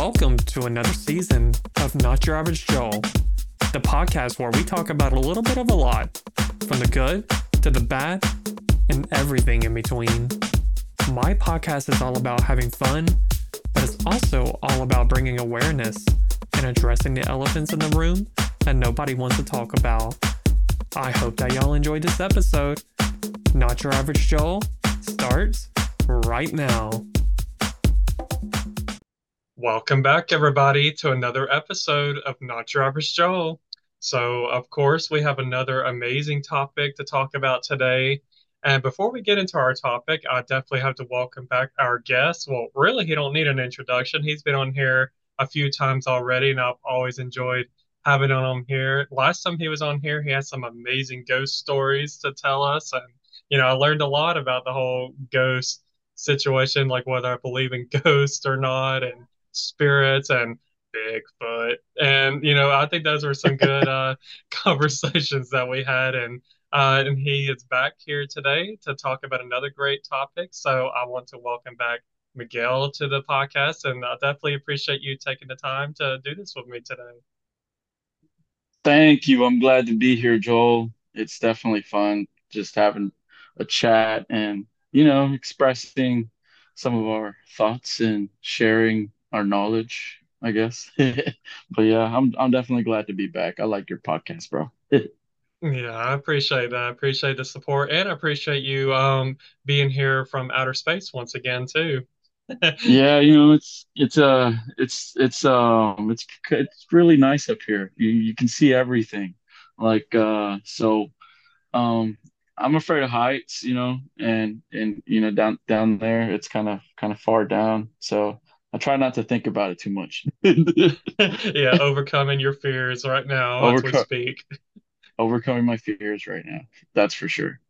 welcome to another season of Not Your Average Joel, the podcast where we talk about a little bit of a lot, from the good to the bad and everything in between. My podcast is all about having fun, but it's also all about bringing awareness and addressing the elephants in the room that nobody wants to talk about. I hope that y'all enjoyed this episode. Not Your Average Joel starts right now. Welcome back, everybody, to another episode of Not Your Average Joel. So, of course, we have another amazing topic to talk about today. And before we get into our topic, I definitely have to welcome back our guest. Well, really, he don't need an introduction. He's been on here a few times already, and I've always enjoyed having him here. Last time he was on here, he had some amazing ghost stories to tell us, and you know, I learned a lot about the whole ghost situation, like whether I believe in ghosts or not, and spirits and Bigfoot. And you know, I think those were some good uh, conversations that we had. And uh, and he is back here today to talk about another great topic. So I want to welcome back Miguel to the podcast, and I definitely appreciate you taking the time to do this with me today. Thank you. I'm glad to be here, Joel. It's definitely fun just having a chat and you know expressing some of our thoughts and sharing our knowledge, I guess. but yeah, I'm I'm definitely glad to be back. I like your podcast, bro. Yeah, I appreciate that. I appreciate the support and I appreciate you um being here from outer space once again too. yeah, you know, it's it's uh it's it's um it's it's really nice up here. You you can see everything. Like uh so um I'm afraid of heights, you know, and and you know down down there it's kind of kind of far down. So I try not to think about it too much. yeah, overcoming your fears right now Overcome, as we speak. Overcoming my fears right now. That's for sure.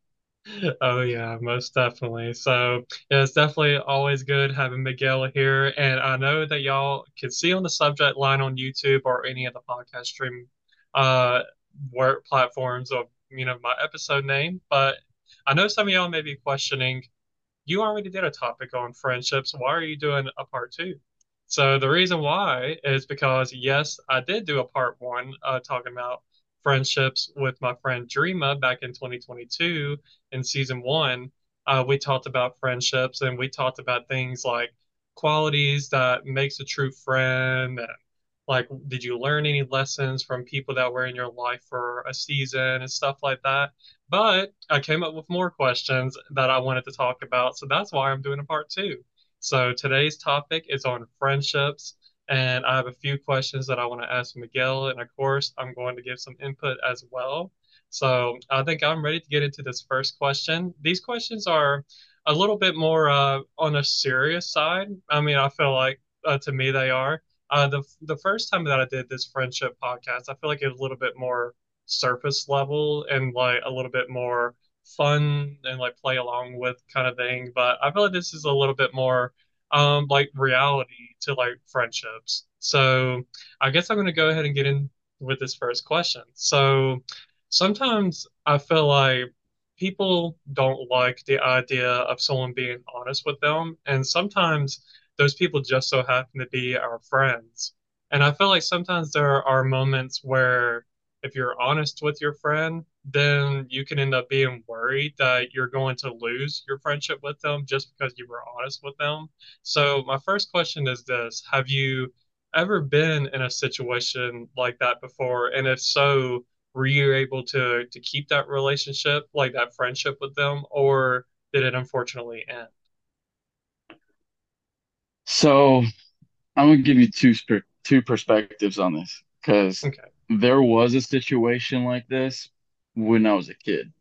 Oh yeah, most definitely. So yeah, it's definitely always good having Miguel here. And I know that y'all can see on the subject line on YouTube or any of the podcast stream uh work platforms of you know my episode name, but I know some of y'all may be questioning you already did a topic on friendships. Why are you doing a part two? So the reason why is because yes, I did do a part one uh, talking about friendships with my friend Dreama back in 2022 in season one. Uh, we talked about friendships and we talked about things like qualities that makes a true friend and like did you learn any lessons from people that were in your life for a season and stuff like that? But i came up with more questions that i wanted to talk about so that's why i'm doing a part two. So today's topic is on friendships and i have a few questions that i want to ask miguel and of course i'm going to give some input as well. So i think i'm ready to get into this first question. These questions are a little bit more uh, on a serious side. I mean i feel like uh, to me they are uh, the the first time that I did this friendship podcast, I feel like it was a little bit more surface level and like a little bit more fun and like play along with kind of thing. But I feel like this is a little bit more um like reality to like friendships. So I guess I'm gonna go ahead and get in with this first question. So sometimes I feel like people don't like the idea of someone being honest with them, and sometimes those people just so happen to be our friends. And I feel like sometimes there are moments where if you're honest with your friend, then you can end up being worried that you're going to lose your friendship with them just because you were honest with them. So, my first question is this Have you ever been in a situation like that before? And if so, were you able to, to keep that relationship, like that friendship with them, or did it unfortunately end? So I'm gonna give you two two perspectives on this because okay. there was a situation like this when I was a kid.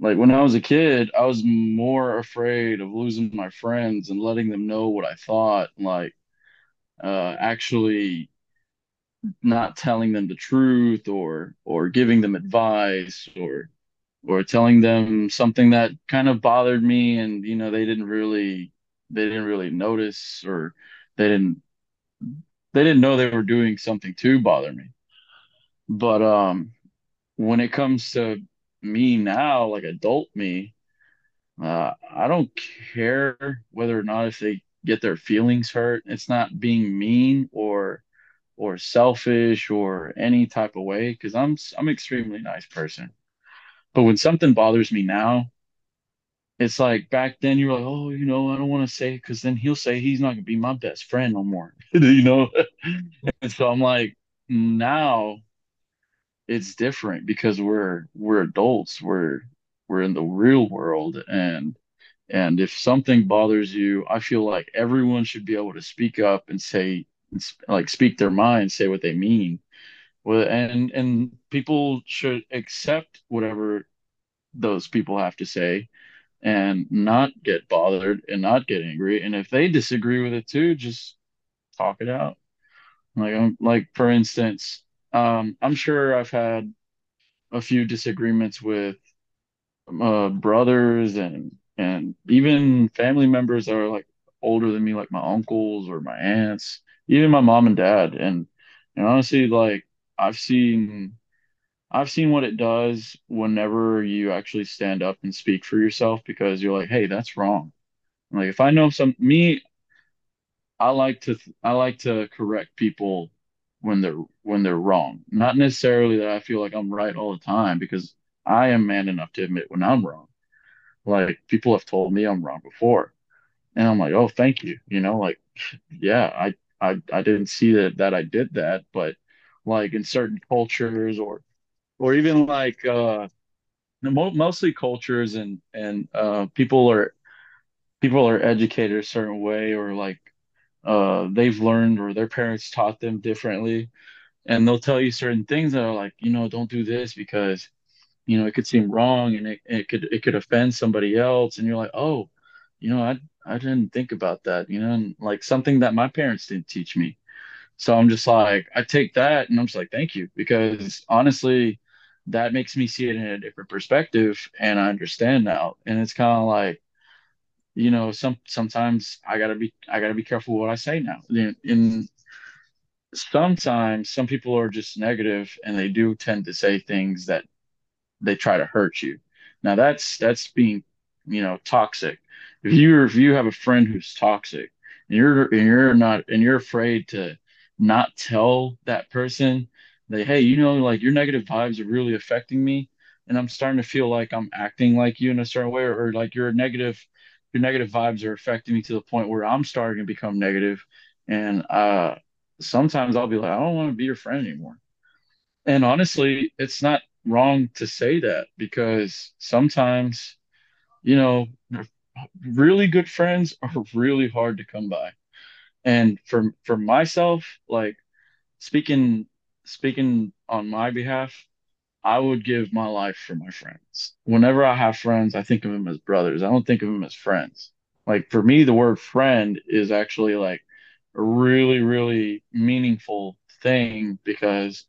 Like when I was a kid, I was more afraid of losing my friends and letting them know what I thought, like uh, actually not telling them the truth or or giving them advice or or telling them something that kind of bothered me and you know they didn't really they didn't really notice or they didn't they didn't know they were doing something to bother me. But um when it comes to me now, like adult me, uh, I don't care whether or not if they get their feelings hurt. It's not being mean or or selfish or any type of way because I'm I'm extremely nice person. But when something bothers me now, it's like back then you're like, oh, you know, I don't want to say because then he'll say he's not gonna be my best friend no more, you know. And so I'm like, now it's different because we're we're adults, we're we're in the real world, and and if something bothers you, I feel like everyone should be able to speak up and say like speak their mind, say what they mean. Well, and and people should accept whatever those people have to say and not get bothered and not get angry. And if they disagree with it too, just talk it out. Like I'm like for instance, um, I'm sure I've had a few disagreements with uh, brothers and and even family members that are like older than me, like my uncles or my aunts, even my mom and dad. And and honestly, like I've seen I've seen what it does whenever you actually stand up and speak for yourself because you're like, hey, that's wrong. Like if I know some me, I like to I like to correct people when they're when they're wrong. Not necessarily that I feel like I'm right all the time because I am man enough to admit when I'm wrong. Like people have told me I'm wrong before. And I'm like, oh, thank you. You know, like, yeah, I I I didn't see that that I did that, but like in certain cultures or or even like uh mo mostly cultures and and uh people are people are educated a certain way or like uh they've learned or their parents taught them differently. And they'll tell you certain things that are like you know don't do this because you know it could seem wrong and it, it could it could offend somebody else. And you're like oh you know I I didn't think about that you know and like something that my parents didn't teach me. So I'm just like I take that and I'm just like thank you. Because honestly that makes me see it in a different perspective and I understand now and it's kind of like you know, some sometimes I gotta be I gotta be careful what I say now. In, in sometimes some people are just negative and they do tend to say things that they try to hurt you. Now that's that's being, you know, toxic. If you if you have a friend who's toxic and you're and you're not and you're afraid to not tell that person hey, you know, like your negative vibes are really affecting me, and I'm starting to feel like I'm acting like you in a certain way, or, or like your negative your negative vibes are affecting me to the point where I'm starting to become negative, and uh, sometimes I'll be like, I don't want to be your friend anymore. And honestly, it's not wrong to say that because sometimes, you know, really good friends are really hard to come by. And for for myself, like speaking speaking on my behalf, I would give my life for my friends. Whenever I have friends, I think of them as brothers. I don't think of them as friends. Like for me, the word friend is actually like a really, really meaningful thing because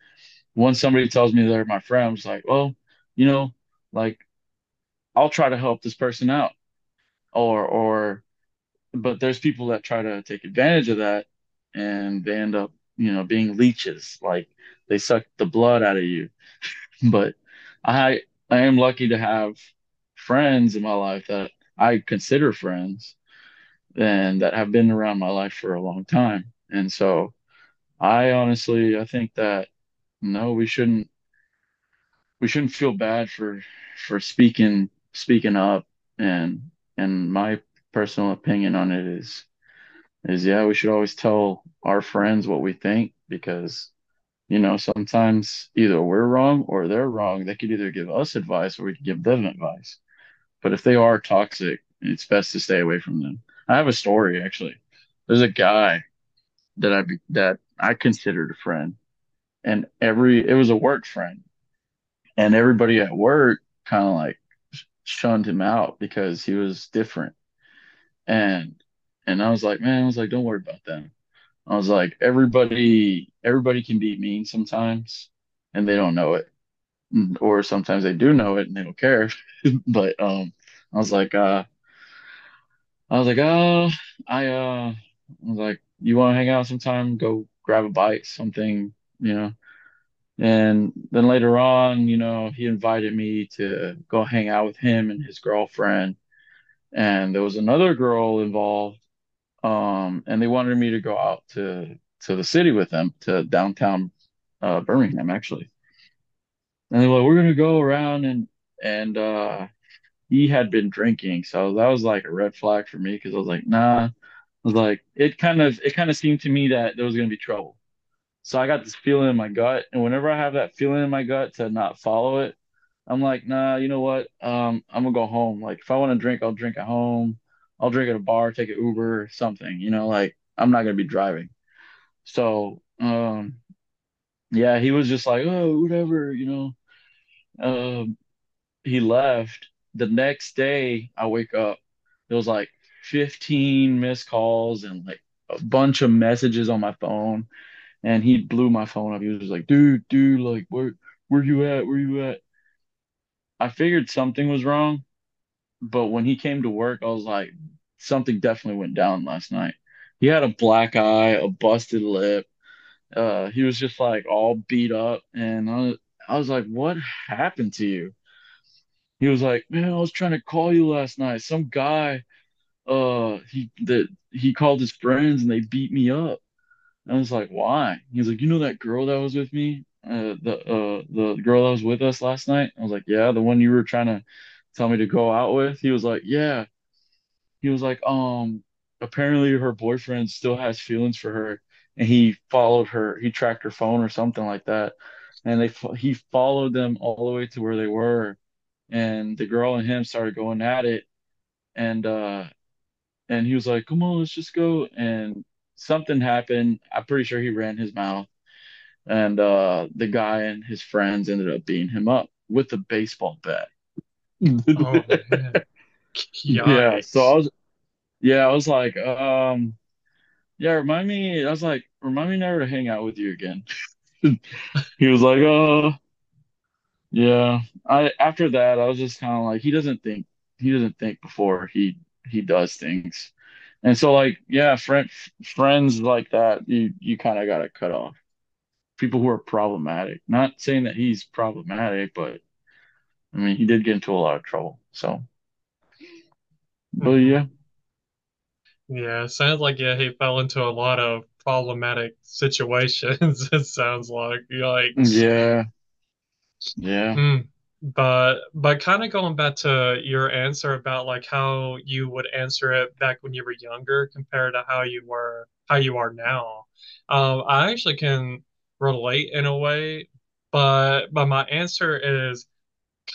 when somebody tells me they're my friend, I'm like, well, you know, like I'll try to help this person out. Or, or, but there's people that try to take advantage of that and they end up, you know, being leeches. Like they suck the blood out of you. But I, I am lucky to have friends in my life that I consider friends and that have been around my life for a long time. And so I honestly, I think that no, we shouldn't we shouldn't feel bad for for speaking speaking up and and my personal opinion on it is is yeah we should always tell our friends what we think because you know sometimes either we're wrong or they're wrong. They could either give us advice or we could give them advice. But if they are toxic it's best to stay away from them. I have a story actually. There's a guy that i that i considered a friend and every it was a work friend and everybody at work kind of like shunned him out because he was different. And and I was like, man, I was like, don't worry about them. I was like, everybody everybody can be mean sometimes and they don't know it. Or sometimes they do know it and they don't care. But um I was like, uh I was like, oh, I uh I was like, you want to hang out sometime? Go grab a bite, something, you know. And then later on, you know, he invited me to go hang out with him and his girlfriend. And there was another girl involved. Um, and they wanted me to go out to to the city with them to downtown uh, Birmingham actually. And they were like, we're gonna go around and and uh, he had been drinking, so that was like a red flag for me because I was like, nah. I was like, it kind of it kind of seemed to me that there was gonna be trouble. So I got this feeling in my gut, and whenever I have that feeling in my gut to not follow it, I'm like, nah, you know what? Um, I'm gonna go home. Like if I want to drink, I'll drink at home. I'll drink at a bar, take an Uber, something, you know, like I'm not gonna be driving. So, um, yeah, he was just like, oh, whatever, you know. Um, he left. The next day, I wake up. it was like 15 missed calls and like a bunch of messages on my phone. And he blew my phone up. He was like, dude, dude, like, where, where you at? Where you at? I figured something was wrong, but when he came to work, I was like, something definitely went down last night. He had a black eye, a busted lip. Uh, he was just like all beat up, and I was, I was like, what happened to you? He was like, man, I was trying to call you last night. Some guy, uh, he that he called his friends and they beat me up. I was like, why? He was like, you know that girl that was with me, uh, the uh the girl that was with us last night. I was like, yeah, the one you were trying to tell me to go out with. He was like, yeah. He was like, um, apparently her boyfriend still has feelings for her, and he followed her. He tracked her phone or something like that, and they he followed them all the way to where they were, and the girl and him started going at it, and uh and he was like, "Come on, let's just go." And something happened. I'm pretty sure he ran his mouth, and uh, the guy and his friends ended up beating him up with a baseball bat. Oh. Yeah, so I was, yeah, I was like, um, yeah, remind me. I was like, remind me never to hang out with you again. He was like, oh, yeah. I after that, I was just kind of like, he doesn't think, he doesn't think before he he does things. And so like, yeah, friend friends like that, you you kind of got to cut off. People who are problematic. Not saying that he's problematic, but I mean, he did get into a lot of trouble. So, but hmm yeah, Yeah, sounds like yeah, he fell into a lot of problematic situations. It sounds like yikes. yeah, yeah, Mm. But but kind of going back to your answer about like how you would answer it back when you were younger compared to how you were how you are now. Um, I actually can relate in a way, but but my answer is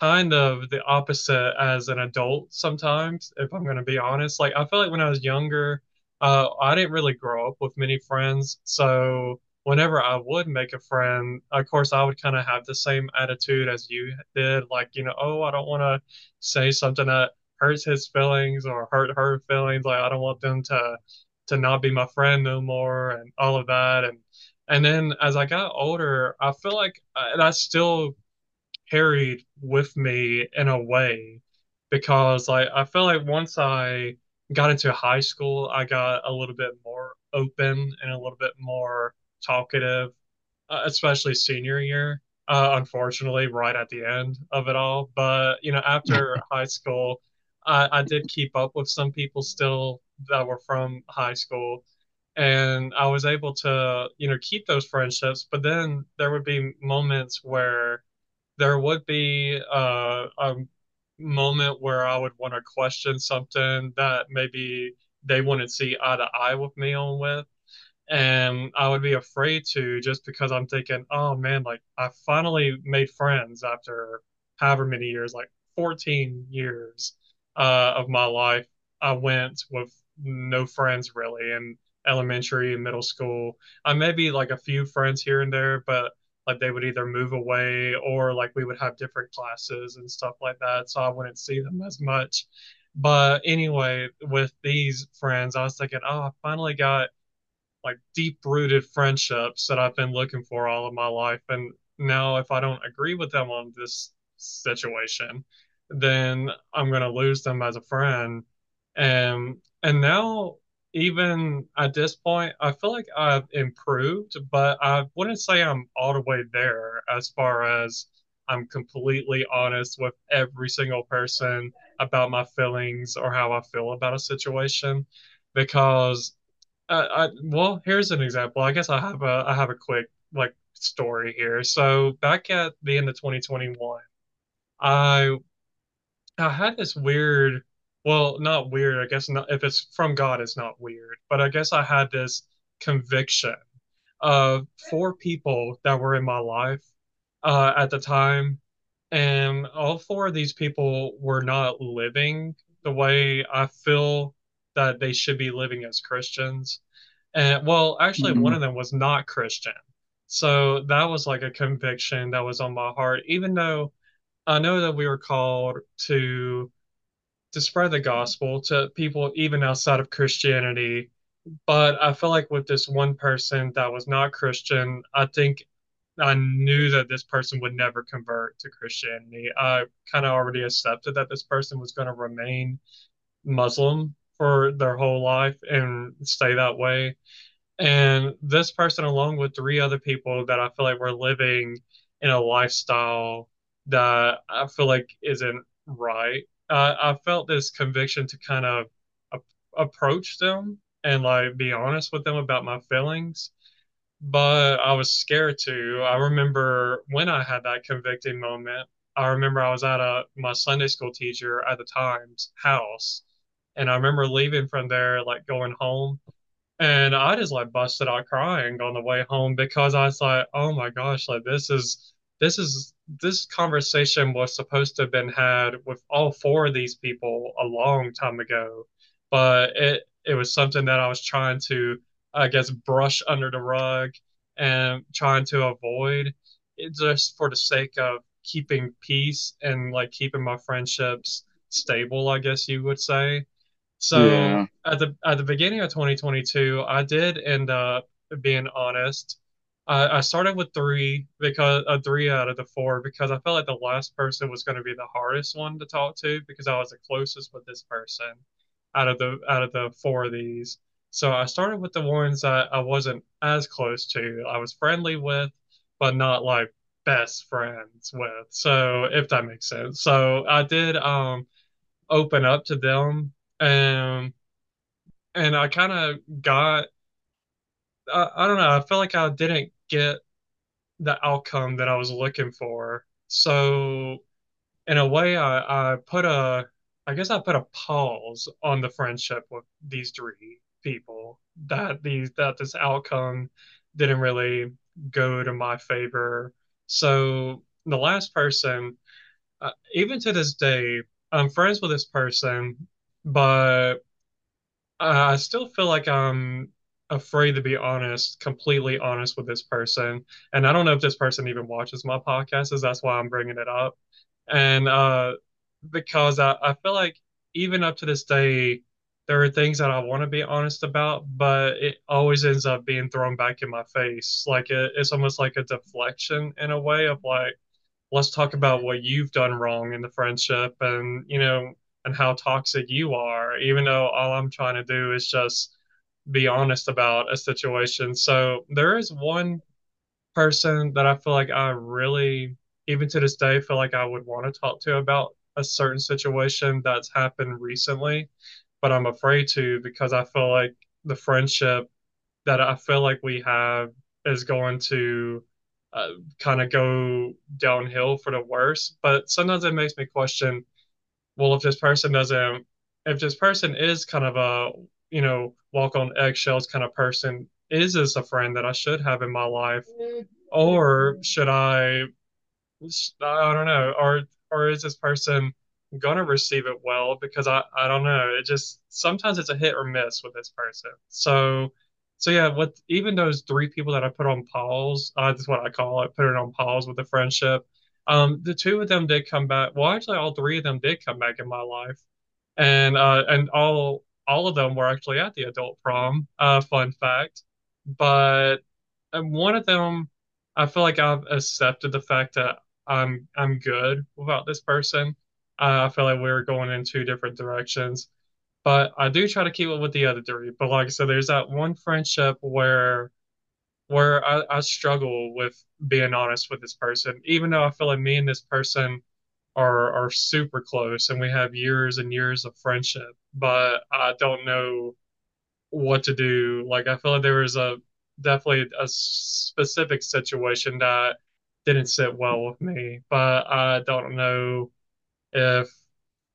kind of the opposite as an adult sometimes, if I'm going to be honest. Like, I feel like when I was younger, uh, I didn't really grow up with many friends. So, whenever I would make a friend, of course, I would kind of have the same attitude as you did. Like, you know, oh, I don't want to say something that hurts his feelings or hurt her feelings. Like, I don't want them to to not be my friend no more and all of that. And and then as I got older, I feel like uh, and I still carried with me in a way because like I feel like once I got into high school, I got a little bit more open and a little bit more talkative, uh, especially senior year. Uh, unfortunately, right at the end of it all. But you know, after high school, I, I did keep up with some people still that were from high school, and I was able to you know keep those friendships. But then there would be moments where there would be uh, a moment where I would want to question something that maybe they wouldn't see eye to eye with me on with. And I would be afraid to just because I'm thinking, oh man, like I finally made friends after however many years, like 14 years uh, of my life. I went with no friends really in elementary and middle school. I maybe like a few friends here and there, but like they would either move away or like we would have different classes and stuff like that. So I wouldn't see them as much. But anyway, with these friends, I was thinking, oh, I finally got like deep rooted friendships that I've been looking for all of my life. And now, if I don't agree with them on this situation, then I'm going to lose them as a friend. And and now, even at this point, I feel like I've improved, but I wouldn't say I'm all the way there as far as I'm completely honest with every single person about my feelings or how I feel about a situation because uh, I well, here's an example. I guess I have a I have a quick like story here. So back at the end of 2021, I I had this weird, well, not weird, I guess not if it's from God, it's not weird, but I guess I had this conviction of four people that were in my life uh, at the time, and all four of these people were not living the way I feel that they should be living as Christians. And well, actually, one hmm of them was not Christian. So that was like a conviction that was on my heart, even though I know that we were called to to spread the gospel to people even outside of Christianity. But I feel like with this one person that was not Christian, I think I knew that this person would never convert to Christianity. I kind of already accepted that this person was going to remain Muslim for their whole life and stay that way. And this person, along with three other people that I feel like were living in a lifestyle that I feel like isn't right, uh, I felt this conviction to kind of a- approach them and like be honest with them about my feelings. But I was scared to. I remember when I had that convicting moment, I remember I was at a my Sunday school teacher at the time's house, and I remember leaving from there, like going home and I just like busted out crying on the way home because I was like, oh my gosh, like this is this is this conversation was supposed to have been had with all four of these people a long time ago, but it it was something that I was trying to, I guess, brush under the rug and trying to avoid it just for the sake of keeping peace and like keeping my friendships stable, I guess you would say. So Yeah. at the at the beginning of 2022, I did end up being honest. I, started with three because uh, three out of the four because I felt like the last person was going to be the hardest one to talk to because I was the closest with this person out of the out of the four of these. So I started with the ones that I wasn't as close to. I was friendly with, but not like best friends with. So if that makes sense. So I did um open up to them and and I kind of got I, I don't know I felt like I didn't get the outcome that I was looking for. So in a way I I put a I guess I put a pause on the friendship with these three people that these that this outcome didn't really go to my favor. So the last person uh, even to this day I'm friends with this person but I still feel like I'm afraid to be honest, completely honest with this person. And I don't know if this person even watches my podcast, is that's why I'm bringing it up. And uh, because I, I feel like even up to this day, there are things that I want to be honest about, but it always ends up being thrown back in my face. Like it, it's almost like a deflection in a way of like, let's talk about what you've done wrong in the friendship and, you know, and how toxic you are, even though all I'm trying to do is just be honest about a situation. So there is one person that I feel like I really, even to this day, feel like I would want to talk to about a certain situation that's happened recently, but I'm afraid to because I feel like the friendship that I feel like we have is going to uh, kind of go downhill for the worse. But sometimes it makes me question, well, if this person doesn't, if this person is kind of a, you know, walk on eggshells kind of person, is this a friend that I should have in my life? Or should I I don't know, or or is this person gonna receive it well? Because I I don't know. It just sometimes it's a hit or miss with this person. So so yeah, with even those three people that I put on pause, uh, that's what I call it, put it on pause with the friendship. Um, the two of them did come back. Well, actually, all three of them did come back in my life, and uh, and all all of them were actually at the adult prom. Uh, fun fact, but one of them, I feel like I've accepted the fact that I'm I'm good without this person. Uh, I feel like we're going in two different directions, but I do try to keep it with the other three. But like I said, there's that one friendship where where I, I struggle with being honest with this person, even though I feel like me and this person are are super close and we have years and years of friendship. But I don't know what to do. Like I feel like there was a definitely a specific situation that didn't sit well with me, but I don't know if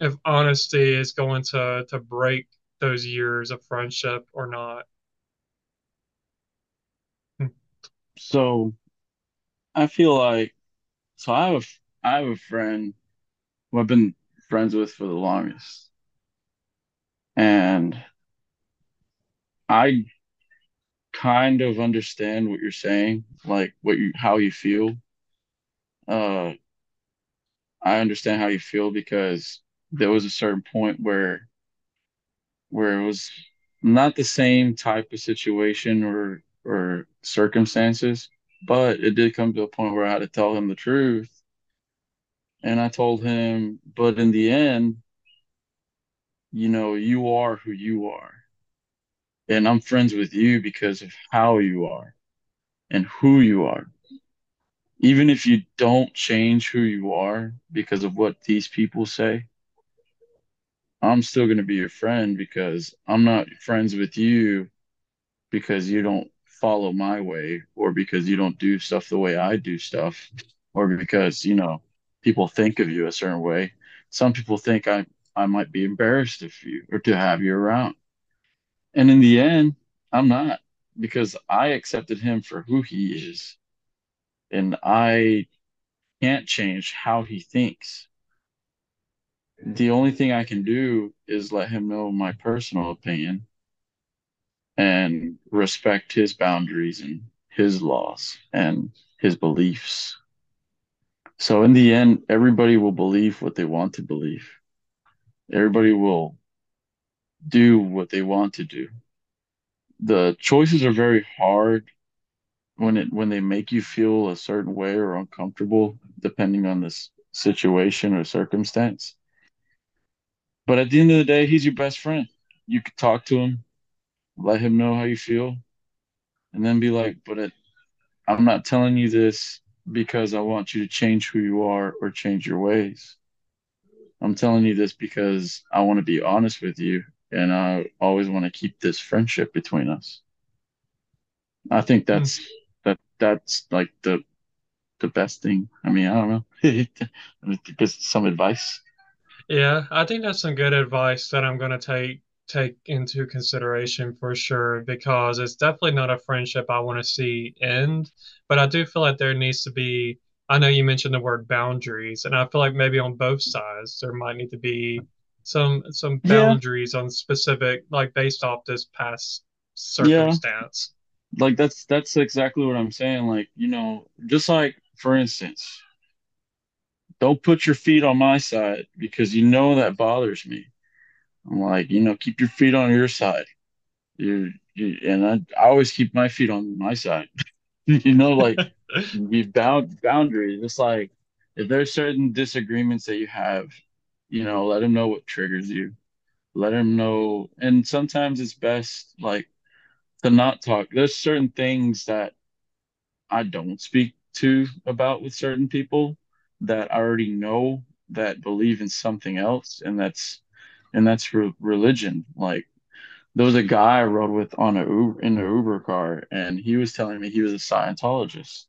if honesty is going to to break those years of friendship or not. Hmm. So I feel like so I have a I have a friend who I've been friends with for the longest, and I kind of understand what you're saying, like what you how you feel. Uh, I understand how you feel because there was a certain point where where it was not the same type of situation or or circumstances, but it did come to a point where I had to tell him the truth. And I told him, but in the end, you know, you are who you are. And I'm friends with you because of how you are and who you are. Even if you don't change who you are because of what these people say, I'm still going to be your friend because I'm not friends with you because you don't follow my way or because you don't do stuff the way I do stuff or because, you know, people think of you a certain way. Some people think I I might be embarrassed if you or to have you around. And in the end, I'm not because I accepted him for who he is and I can't change how he thinks. The only thing I can do is let him know my personal opinion and respect his boundaries and his laws and his beliefs. So in the end, everybody will believe what they want to believe. Everybody will do what they want to do. The choices are very hard when it when they make you feel a certain way or uncomfortable, depending on this situation or circumstance. But at the end of the day, he's your best friend. You could talk to him, let him know how you feel, and then be like, but it, I'm not telling you this because I want you to change who you are or change your ways. I'm telling you this because I want to be honest with you and I always want to keep this friendship between us. I think Hmm. that's that that's like the the best thing. I mean, I don't know. Some advice. Yeah, I think that's some good advice that I'm going to take take into consideration for sure because it's definitely not a friendship I want to see end, but I do feel like there needs to be I know you mentioned the word boundaries, and I feel like maybe on both sides there might need to be some some Yeah, boundaries on specific like based off this past circumstance. yeah. circumstance. Like that's that's exactly what I'm saying. Like, you know, just like for instance, don't put your feet on my side because you know that bothers me. I'm like, you know, keep your feet on your side. You, you and I, I always keep my feet on my side. You know, like you bound boundaries. It's like if there's certain disagreements that you have, you know, let them know what triggers you. Let them know. And sometimes it's best like to not talk. There's certain things that I don't speak to about with certain people that I already know that believe in something else, and that's and that's re religion. Like there was a guy I rode with on a Uber in an Uber car, and he was telling me he was a Scientologist.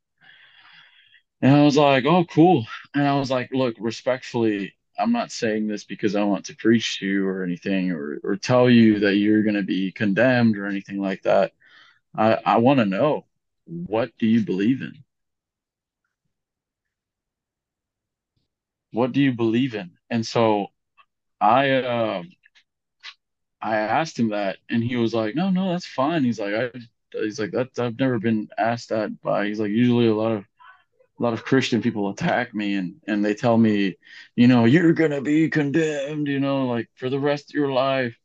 And I was like, oh, cool. And I was like, look, respectfully, I'm not saying this because I want to preach to you or anything or, or tell you that you're going to be condemned or anything like that. I, I want to know what do you believe in? What do you believe in? And so I, uh, I asked him that and he was like, no, no, that's fine. He's like, I, he's like, that I've never been asked that by, he's like, usually a lot of a lot of Christian people attack me and and they tell me, you know, you're gonna be condemned, you know, like for the rest of your life.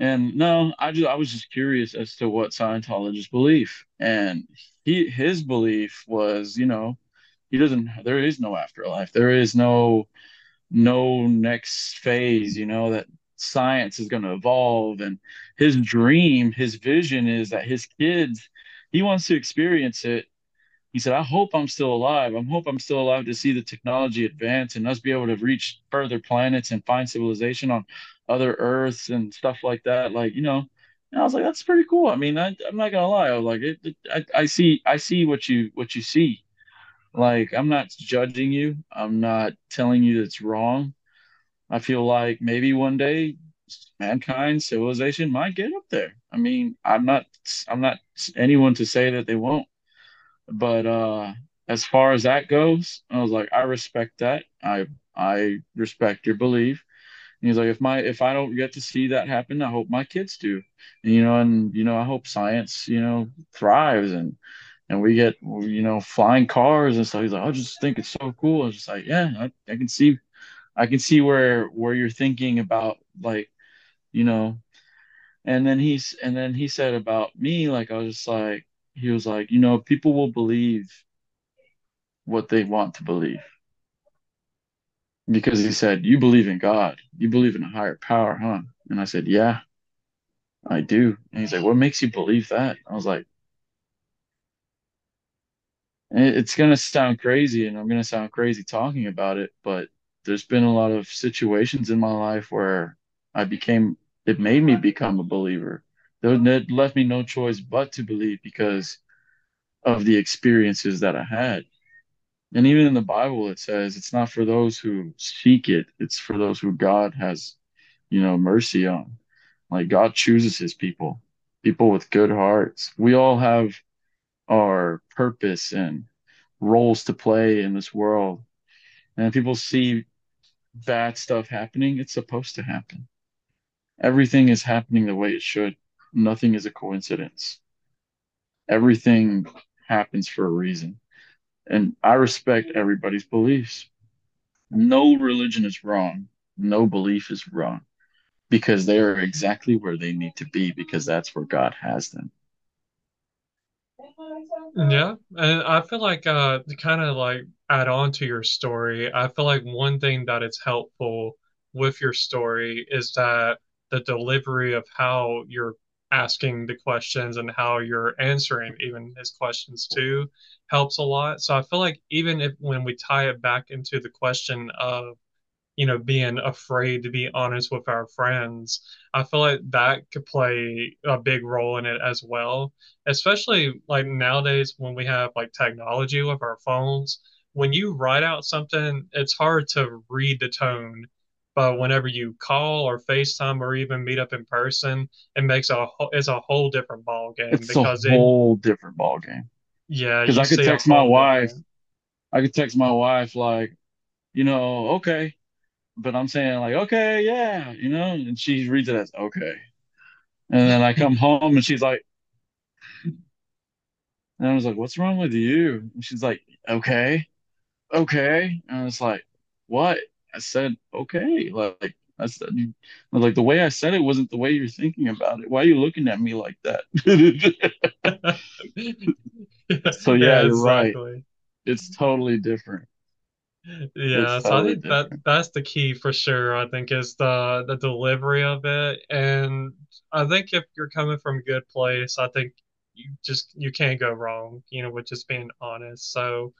And no, I just I was just curious as to what Scientologists believe. And he his belief was, you know, he doesn't there is no afterlife. There is no no next phase, you know, that science is gonna evolve. And his dream, his vision is that his kids, he wants to experience it he said, I hope I'm still alive. I hope I'm still alive to see the technology advance and us be able to reach further planets and find civilization on other Earths and stuff like that. Like, you know, And I was like, that's pretty cool. I mean, I, I'm not gonna lie. I was like, it, it, I, I see, I see what you what you see. Like, I'm not judging you. I'm not telling you it's wrong. I feel like maybe one day mankind, civilization might get up there. I mean, I'm not, I'm not anyone to say that they won't. But uh, as far as that goes, I was like, I respect that. I I respect your belief. And he's like, if my if I don't get to see that happen, I hope my kids do. And, you know, and you know, I hope science, you know, thrives and and we get you know flying cars and stuff. He's like, I just think it's so cool. I was just like, yeah, I, I can see I can see where where you're thinking about like, you know, and then he's and then he said about me, like I was just like he was like, you know, people will believe what they want to believe. Because he said, You believe in God. You believe in a higher power, huh? And I said, Yeah, I do. And he's like, What makes you believe that? I was like, It's going to sound crazy, and I'm going to sound crazy talking about it, but there's been a lot of situations in my life where I became, it made me become a believer. It left me no choice but to believe because of the experiences that I had. And even in the Bible, it says it's not for those who seek it, it's for those who God has, you know, mercy on. Like God chooses his people, people with good hearts. We all have our purpose and roles to play in this world. And people see bad stuff happening, it's supposed to happen. Everything is happening the way it should. Nothing is a coincidence. Everything happens for a reason. And I respect everybody's beliefs. No religion is wrong. No belief is wrong because they are exactly where they need to be because that's where God has them. Yeah, and I feel like uh to kind of like add on to your story, I feel like one thing that is helpful with your story is that the delivery of how you're asking the questions and how you're answering even his questions too helps a lot. So I feel like even if when we tie it back into the question of you know, being afraid to be honest with our friends. I feel like that could play a big role in it as well, especially like nowadays when we have like technology with our phones. When you write out something, it's hard to read the tone. But whenever you call or FaceTime or even meet up in person, it makes a whole, it's a whole different ball game because It's a because it, whole different ball game. yeah, Because I could text my wife, different. I could text my wife like, you know, okay, but I'm saying like, okay, yeah, you know, and she reads it as okay. And then I come home and she's like, and I was like, what's wrong with you? And she's like, okay, okay. And I was like, what? I said, okay. Like, I said, like the way I said it wasn't the way you're thinking about it. Why are you looking at me like that? So yeah, Yeah, you're right. It's totally different. Yeah, so I think that that's the key for sure. I think is the the delivery of it, and I think if you're coming from a good place, I think you just you can't go wrong, you know, with just being honest. So,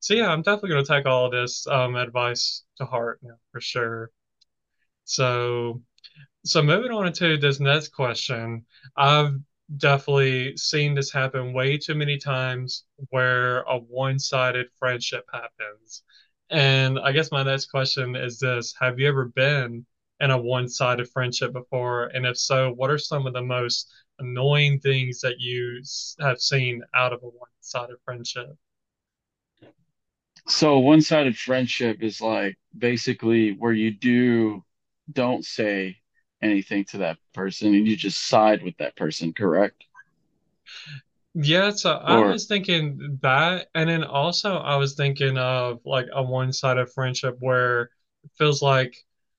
so yeah, I'm definitely gonna take all of this um advice to heart now for sure. So, so moving on to this next question, I've definitely seen this happen way too many times where a one-sided friendship happens. And I guess my next question is this: Have you ever been in a one-sided friendship before? And if so, what are some of the most annoying things that you have seen out of a one-sided friendship? So one-sided friendship is like basically where you do don't say anything to that person and you just side with that person, correct? Yeah, so I Or was thinking that, and then also I was thinking of like a one-sided friendship where it feels like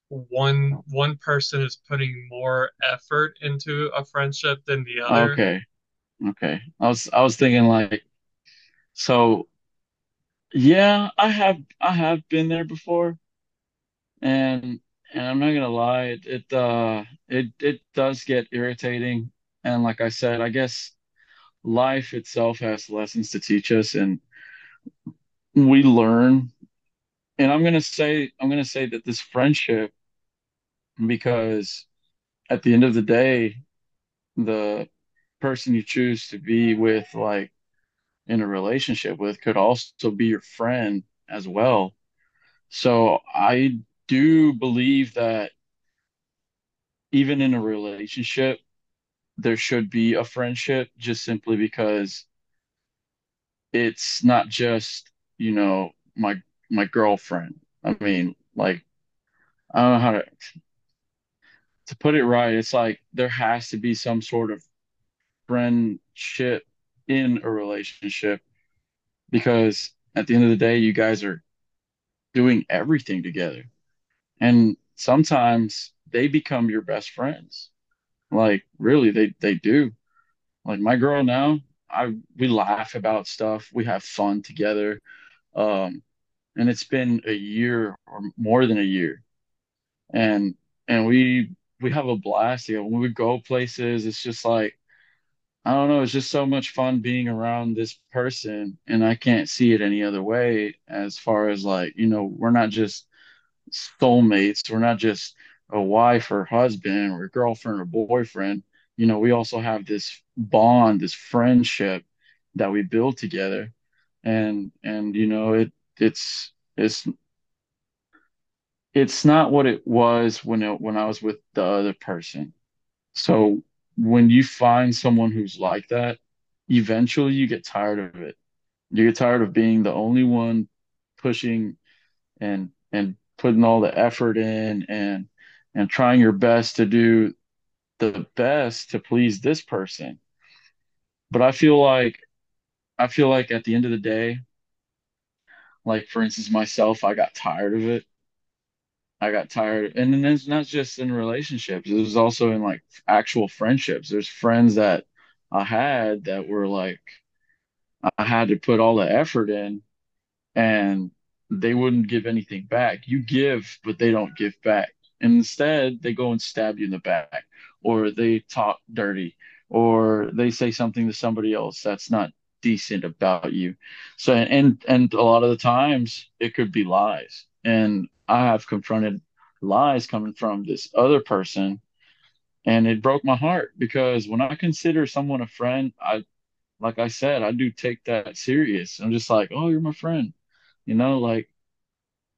one one person is putting more effort into a friendship than the other. okay, okay. I was I was thinking like so yeah, I have I have been there before and and I'm not gonna lie, it, it uh it it does get irritating. And like I said, I guess life itself has lessons to teach us and we learn. And I'm gonna say I'm gonna say that this friendship, because at the end of the day, the person you choose to be with, like in a relationship with, could also be your friend as well. So I do believe that even in a relationship, there should be a friendship just simply because it's not just, you know, my my girlfriend. I mean, like I don't know how to to put it right. It's like there has to be some sort of friendship in a relationship because at the end of the day, you guys are doing everything together. And sometimes they become your best friends. Like really, they they do. Like my girl now, I we laugh about stuff. We have fun together. Um, and it's been a year or more than a year. And and we we have a blast together. When we go places, it's just like I don't know, it's just so much fun being around this person, and I can't see it any other way as far as like, you know, we're not just soulmates, we're not just a wife or husband or girlfriend or boyfriend. You know, we also have this bond, this friendship that we build together. And and you know, it it's it's it's not what it was when it when I was with the other person. So when you find someone who's like that, eventually you get tired of it. You get tired of being the only one pushing and and putting all the effort in and and trying your best to do the best to please this person. But I feel like I feel like at the end of the day, like for instance myself, I got tired of it. I got tired, and then it's not just in relationships. It was also in like actual friendships. There's friends that I had that were like I had to put all the effort in, and they wouldn't give anything back. You give, but they don't give back. And instead, they go and stab you in the back, or they talk dirty, or they say something to somebody else that's not decent about you. So, and and a lot of the times it could be lies. And I have confronted lies coming from this other person, and it broke my heart because when I consider someone a friend, I like I said, I do take that serious. I'm just like, oh, you're my friend. You know, like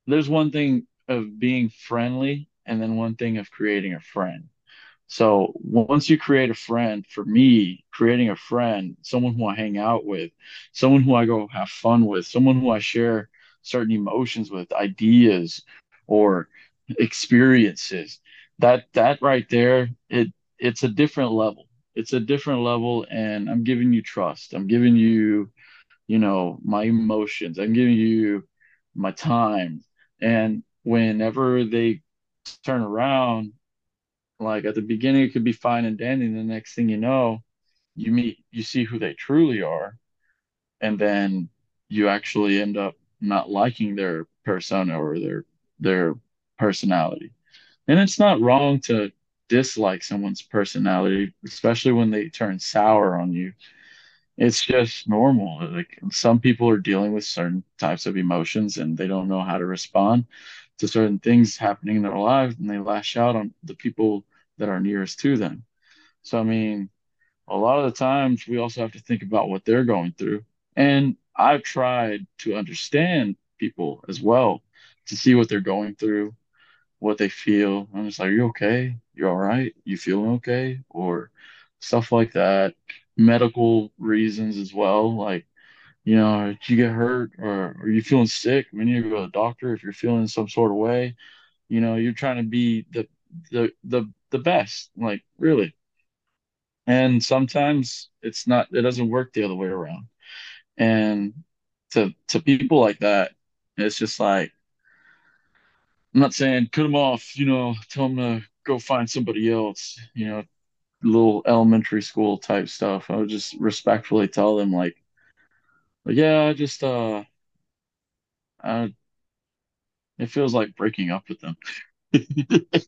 there's one thing of being friendly and then one thing of creating a friend. So once you create a friend, for me, creating a friend, someone who I hang out with, someone who I go have fun with, someone who I share certain emotions with, ideas or experiences, that that right there, it it's a different level. It's a different level, and I'm giving you trust. I'm giving you you know, my emotions. I'm giving you my time. And whenever they turn around, like at the beginning, it could be fine and dandy. And the next thing you know, you meet, you see who they truly are. And then you actually end up not liking their persona or their, their personality. And it's not wrong to dislike someone's personality, especially when they turn sour on you it's just normal. Like some people are dealing with certain types of emotions and they don't know how to respond to certain things happening in their lives and they lash out on the people that are nearest to them. So, I mean, a lot of the times we also have to think about what they're going through. And I've tried to understand people as well to see what they're going through, what they feel. I'm just like, you okay? You all right? You feeling okay? Or stuff like that. Medical reasons as well. Like, you know, did you get hurt or are you feeling sick? We need to go to the doctor if you're feeling some sort of way. You know, you're trying to be the the the the best, like really. And sometimes it's not it doesn't work the other way around. And to to people like that, it's just like I'm not saying cut them off, you know, tell them to go find somebody else, you know, little elementary school type stuff. I would just respectfully tell them like, like yeah, I just uh, I, it feels like breaking up with them.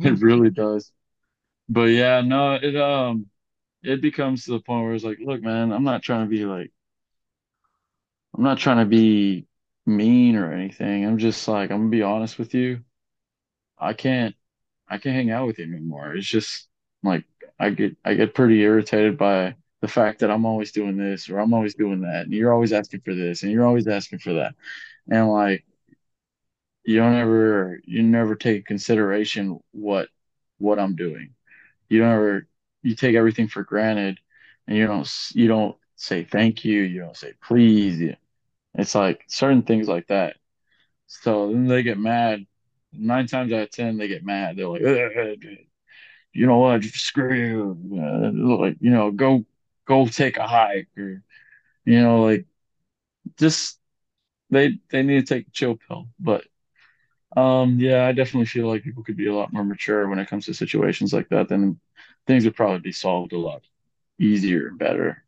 It really does. But yeah, no, it um, it becomes to the point where it's like, look, man, I'm not trying to be like, I'm not trying to be mean or anything. I'm just like, I'm gonna be honest with you. I can't, I can't hang out with you anymore. It's just like I get I get pretty irritated by the fact that I'm always doing this or I'm always doing that, and you're always asking for this and you're always asking for that, and like you don't ever you never take consideration what what I'm doing. You don't ever you take everything for granted, and you don't you don't say thank you. You don't say please. It's like certain things like that. So then they get mad. Nine times out of ten, they get mad. They're like, you know what, screw you. Uh, like, you know, go go take a hike or you know, like just they they need to take a chill pill. But um yeah, I definitely feel like people could be a lot more mature when it comes to situations like that. Then things would probably be solved a lot easier and better.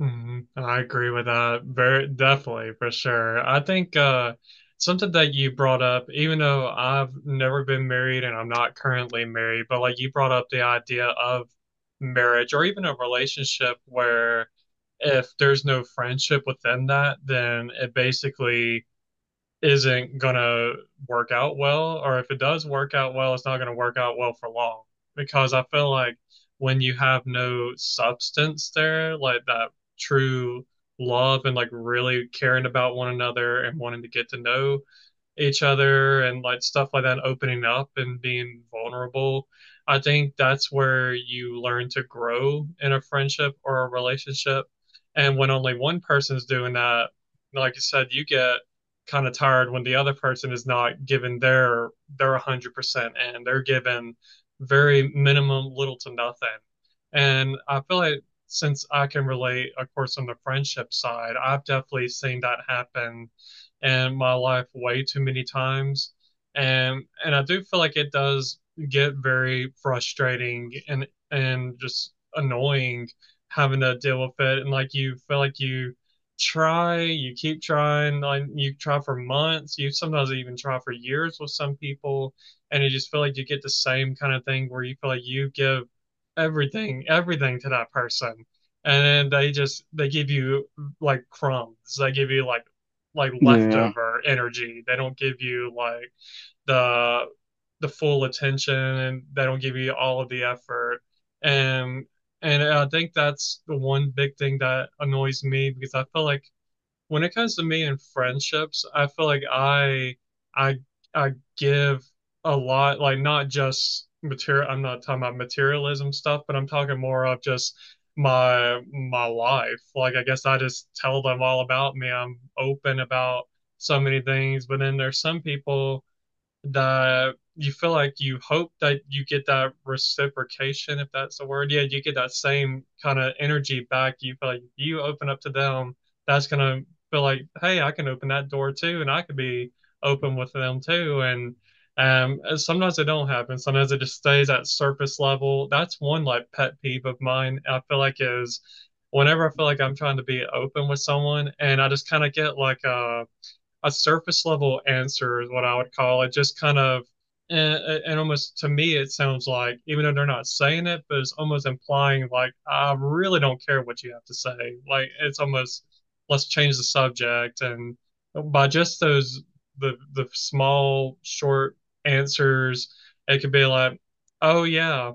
Mhm. I agree with that. Very definitely for sure. I think uh something that you brought up, even though I've never been married and I'm not currently married, but like you brought up the idea of marriage or even a relationship where if there's no friendship within that, then it basically isn't gonna work out well, or if it does work out well, it's not gonna work out well for long. Because I feel like when you have no substance there, like that true love and like really caring about one another and wanting to get to know each other and like stuff like that, opening up and being vulnerable. I think that's where you learn to grow in a friendship or a relationship. And when only one person's doing that, like I said, you get kind of tired when the other person is not giving their their 100% and they're given very minimum little to nothing. And I feel like since I can relate, of course, on the friendship side, I've definitely seen that happen in my life way too many times. And and I do feel like it does get very frustrating and and just annoying having to deal with it. And like you feel like you try, you keep trying, like you try for months, you sometimes even try for years with some people, and you just feel like you get the same kind of thing where you feel like you give everything, everything to that person. And then they just they give you like crumbs. They give you like like Yeah. leftover energy. They don't give you like the the full attention and they don't give you all of the effort. And and I think that's the one big thing that annoys me because I feel like when it comes to me and friendships, I feel like I I I give a lot, like not just material. I'm not talking about materialism stuff, but I'm talking more of just my my life. Like I guess I just tell them all about me. I'm open about so many things, but then there's some people that you feel like you hope that you get that reciprocation, if that's the word. Yeah, you get that same kind of energy back. You feel like you open up to them, that's gonna feel like, hey, I can open that door too, and I could be open with them too. And um, sometimes it don't happen. Sometimes it just stays at surface level. That's one like pet peeve of mine. I feel like is whenever I feel like I'm trying to be open with someone, and I just kind of get like a a surface level answer is what I would call it. Just kind of, and, and almost to me, it sounds like, even though they're not saying it, but it's almost implying like, I really don't care what you have to say. Like, it's almost, let's change the subject. And by just those, the, the small, short answers, it could be like, oh, yeah.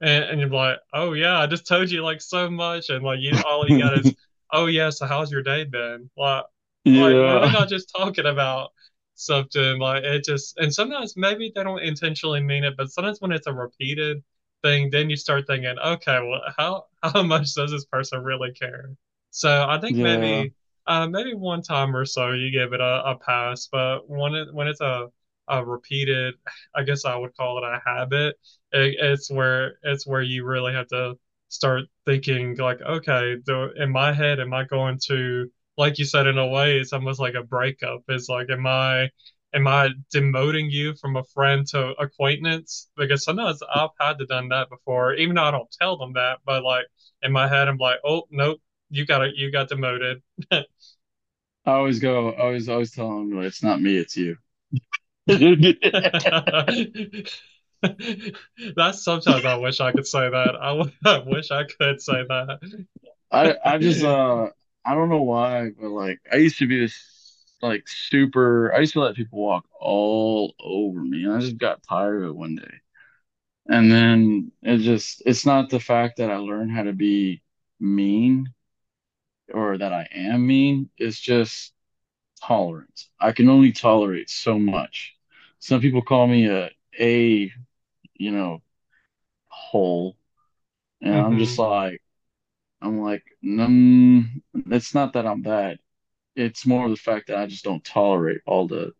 And, and you're like, oh, yeah, I just told you like so much. And like, you, all you got is, oh, yeah, so how's your day been? Like, like, were we Yeah. not just talking about something? Like, it just, and sometimes maybe they don't intentionally mean it, but sometimes when it's a repeated thing, then you start thinking, okay, well, how how much does this person really care? So I think Yeah. maybe, uh, maybe one time or so you give it a, a pass, but when it when it's a a repeated, I guess I would call it a habit. It, it's where it's where you really have to start thinking like, okay, do, in my head, am I going to like you said, in a way, it's almost like a breakup. It's like, am I am I demoting you from a friend to acquaintance? Because sometimes I've had to done that before, even though I don't tell them that, but like in my head, I'm like, oh nope, you got it, you got demoted. I always go, I always always tell them it's not me, it's you. That's sometimes I wish I could say that. I wish I could say that. I I just uh I don't know why, but like I used to be this like super I used to let people walk all over me and I just got tired of it one day. And then it just it's not the fact that I learned how to be mean or that I am mean. It's just tolerance. I can only tolerate so much. Some people call me a a, you know, hole, and I'm just hmm like I'm like, mm, it's not that I'm bad. It's more of the fact that I just don't tolerate all the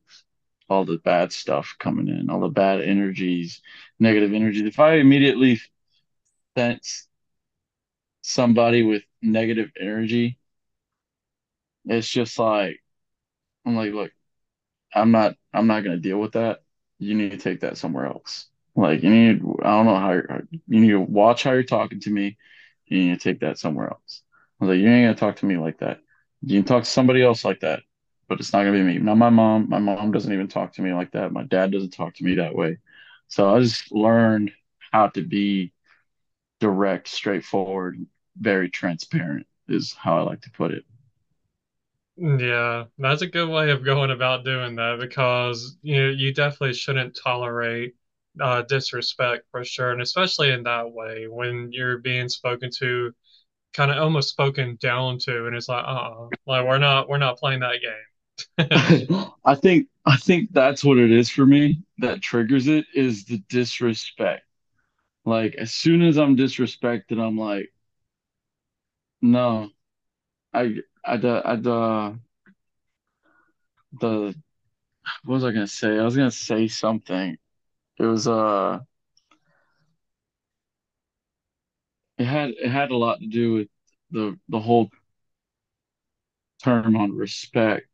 all the bad stuff coming in, all the bad energies, negative energies. If I immediately sense somebody with negative energy, it's just like I'm like, look, I'm not I'm not gonna deal with that. You need to take that somewhere else. Like you need I don't know how you need to watch how you're talking to me. You need to take that somewhere else. I was like, you ain't gonna talk to me like that. You can talk to somebody else like that, but it's not gonna be me. Not my mom. My mom doesn't even talk to me like that. My dad doesn't talk to me that way. So I just learned how to be direct, straightforward, very transparent is how I like to put it. Yeah, that's a good way of going about doing that because you know, you definitely shouldn't tolerate uh, disrespect for sure, and especially in that way when you're being spoken to, kind of almost spoken down to, and it's like, uh, like we're not we're not playing that game. I think I think that's what it is for me that triggers it is the disrespect. Like as soon as I'm disrespected, I'm like, no, I I I the the what was I gonna say? I was gonna say something. It was uh it had it had a lot to do with the the whole term on respect,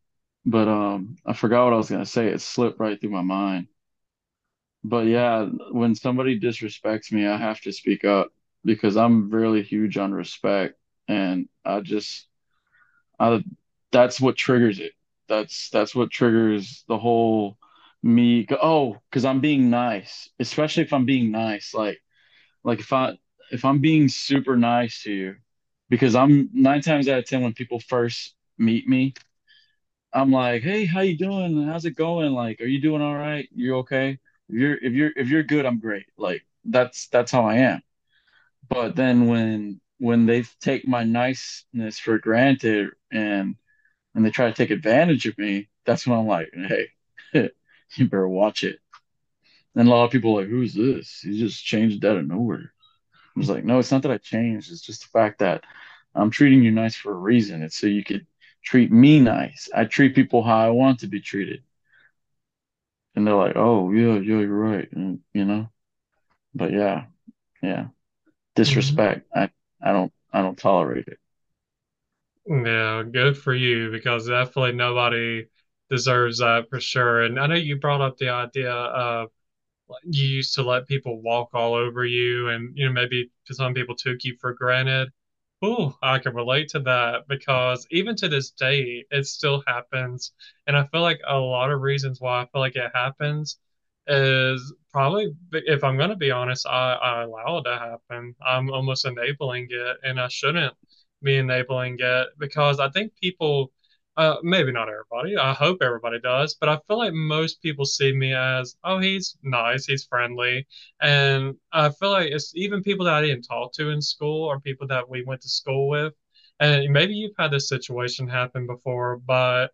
but um I forgot what I was gonna say. It slipped right through my mind. But yeah, when somebody disrespects me, I have to speak up because I'm really huge on respect and I just I that's what triggers it. That's that's what triggers the whole me go, oh, because I'm being nice, especially if I'm being nice. Like like if I if I'm being super nice to you, because I'm nine times out of ten when people first meet me, I'm like, hey, how you doing? How's it going? Like, are you doing all right? You okay? If you're if you're if you're good, I'm great. Like that's that's how I am. But then when when they take my niceness for granted and and they try to take advantage of me, that's when I'm like, hey, you better watch it. And a lot of people are like, who's this? He just changed out of nowhere. I was like, no, it's not that I changed. It's just the fact that I'm treating you nice for a reason. It's so you could treat me nice. I treat people how I want to be treated. And they're like, oh, yeah, yeah, you're right. And, you know, but yeah, yeah, disrespect. Mm-hmm. I, I don't, I don't tolerate it. Yeah, good for you because definitely nobody deserves that for sure. And I know you brought up the idea of you used to let people walk all over you and you know maybe some people took you for granted. Oh i can relate to that because even to this day it still happens. And i feel like a lot of reasons why i feel like it happens is probably if i'm going to be honest I, I allow it to happen. I'm almost enabling it and i shouldn't be enabling it because i think people uh, maybe not everybody. I hope everybody does, but I feel like most people see me as, oh, he's nice, he's friendly, and I feel like it's even people that I didn't talk to in school or people that we went to school with. And maybe you've had this situation happen before, but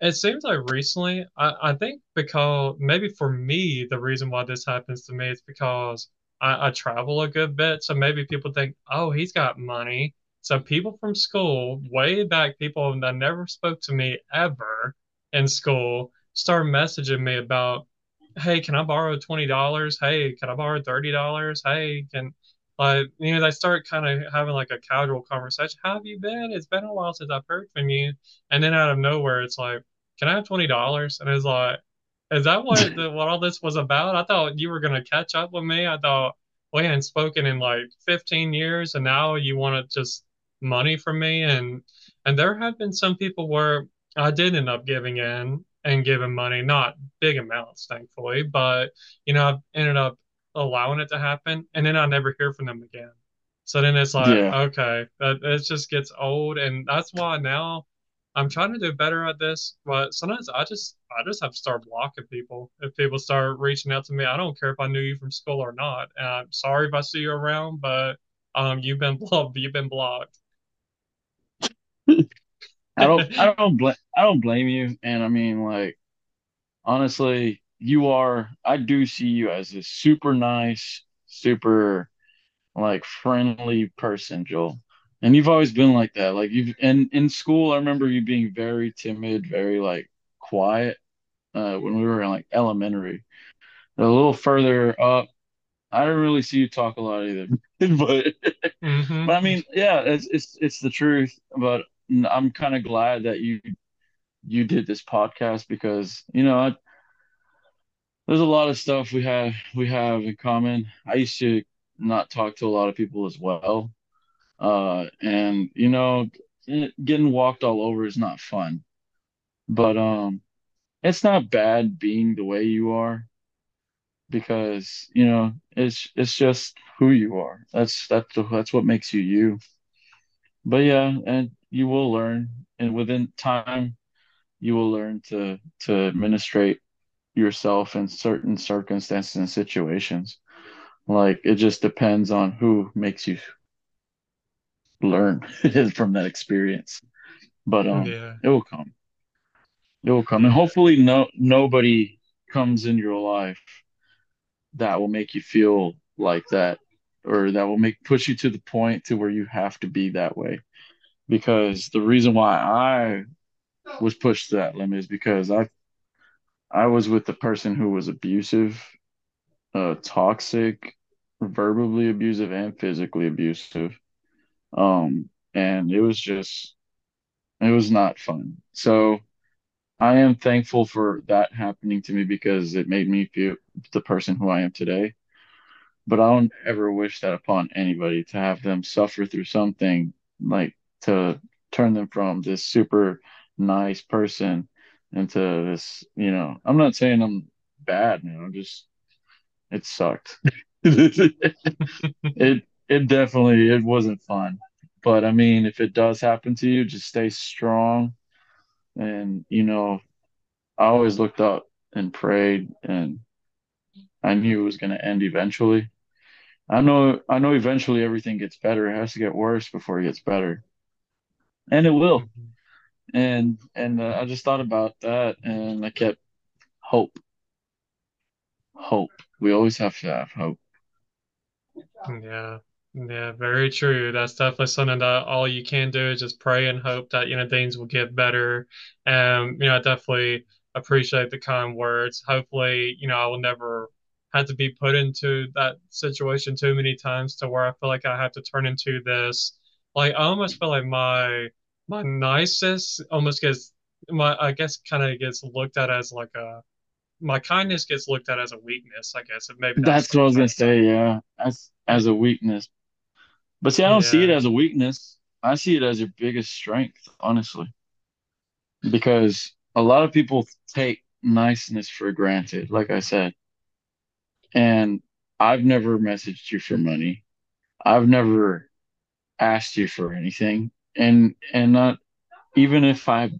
it seems like recently, I, I think because maybe for me, the reason why this happens to me is because I, I travel a good bit. So maybe people think, oh, he's got money. So people from school, way back, people that never spoke to me ever in school, start messaging me about, hey, can I borrow $20? Hey, can I borrow $30? Hey, can like you know, they start kind of having like a casual conversation. How have you been? It's been a while since I've heard from you. And then out of nowhere, it's like, can I have $20? And it's like, is that what the, what all this was about? I thought you were gonna catch up with me. I thought we hadn't spoken in like 15 years, and now you want to just money from me. And and there have been some people where I did end up giving in and giving money, not big amounts, thankfully, but you know, I've ended up allowing it to happen, and then I never hear from them again. So then it's like, Yeah. okay, that it just gets old, and that's why now. I'm trying to do better at this, but sometimes I just I just have to start blocking people. If people start reaching out to me, I don't care if I knew you from school or not. And I'm sorry if I see you around, but um, you've been blocked. You've been blocked. I don't I don't blame I don't blame you. And I mean like honestly, you are I do see you as a super nice, super like friendly person, Joel. And you've always been like that. Like you've and in school, I remember you being very timid, very like quiet uh when we were in like elementary. A little further up, I don't really see you talk a lot either. But hmm but I mean, yeah, it's it's it's the truth. But I'm kind of glad that you you did this podcast because you know I, there's a lot of stuff we have we have in common. I used to not talk to a lot of people as well, uh, and you know, getting walked all over is not fun. But um, it's not bad being the way you are because you know it's it's just who you are. That's that's that's what makes you you. But yeah, and you will learn, and within time, you will learn to to administrate yourself in certain circumstances and situations. Like it just depends on who makes you learn from that experience. But um, Yeah. it will come. It will come, and hopefully, no nobody comes in your life that will make you feel like that, or that will make push you to the point to where you have to be that way. Because the reason why I was pushed to that limit is because I I was with the person who was abusive, uh, toxic, verbally abusive, and physically abusive. Um, and it was just it was not fun. So I am thankful for that happening to me because it made me feel the person who I am today. But I don't ever wish that upon anybody to have them suffer through something like to turn them from this super nice person into this, you know, I'm not saying I'm bad, you know, I'm just it sucked. It it definitely it wasn't fun. But I mean, if it does happen to you, just stay strong and you know, I always looked up and prayed and I knew it was going to end eventually. I know I know eventually everything gets better. It has to get worse before it gets better. And it will. Mhm. And and uh, I just thought about that and I kept hope. Hope. We always have to have hope. Yeah, yeah, very true. That's definitely something that all you can do is just pray and hope that, you know, things will get better. And, you know, I definitely appreciate the kind words. Hopefully, you know, I will never have to be put into that situation too many times to where I feel like I have to turn into this. Like, I almost feel like my my nicest almost gets my I guess kind of gets looked at as like a my kindness gets looked at as a weakness, I guess, if maybe that's That's what what I was gonna say. say, yeah. As as a weakness. But see, I don't see it as a weakness. I see it as your biggest strength, honestly. Because a lot of people take niceness for granted, like I said. And I've never messaged you for money. I've never asked you for anything. And and not even if I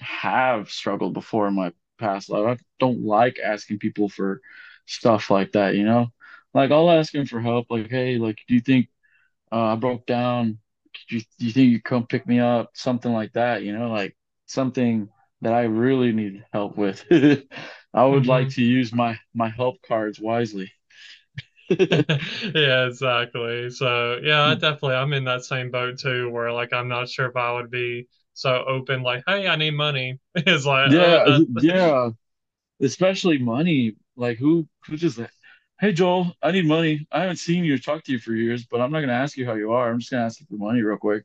have struggled before in my past life, I don't like asking people for stuff like that, you know? Like I'll ask them for help, like, hey, like, do you think uh, I broke down? Could you do you think you come pick me up? Something like that, you know, like something that I really need help with. I would like hmm to use my my help cards wisely. Yeah, exactly. So, yeah, I hmm. definitely I'm in that same boat too, where like I'm not sure if I would be so open, like, hey, I need money. It's like, Yeah, uh, that. yeah, especially money. Like who who just like, hey Joel, I need money. I haven't seen you or talked to you for years, but I'm not gonna ask you how you are. I'm just gonna ask you for money real quick.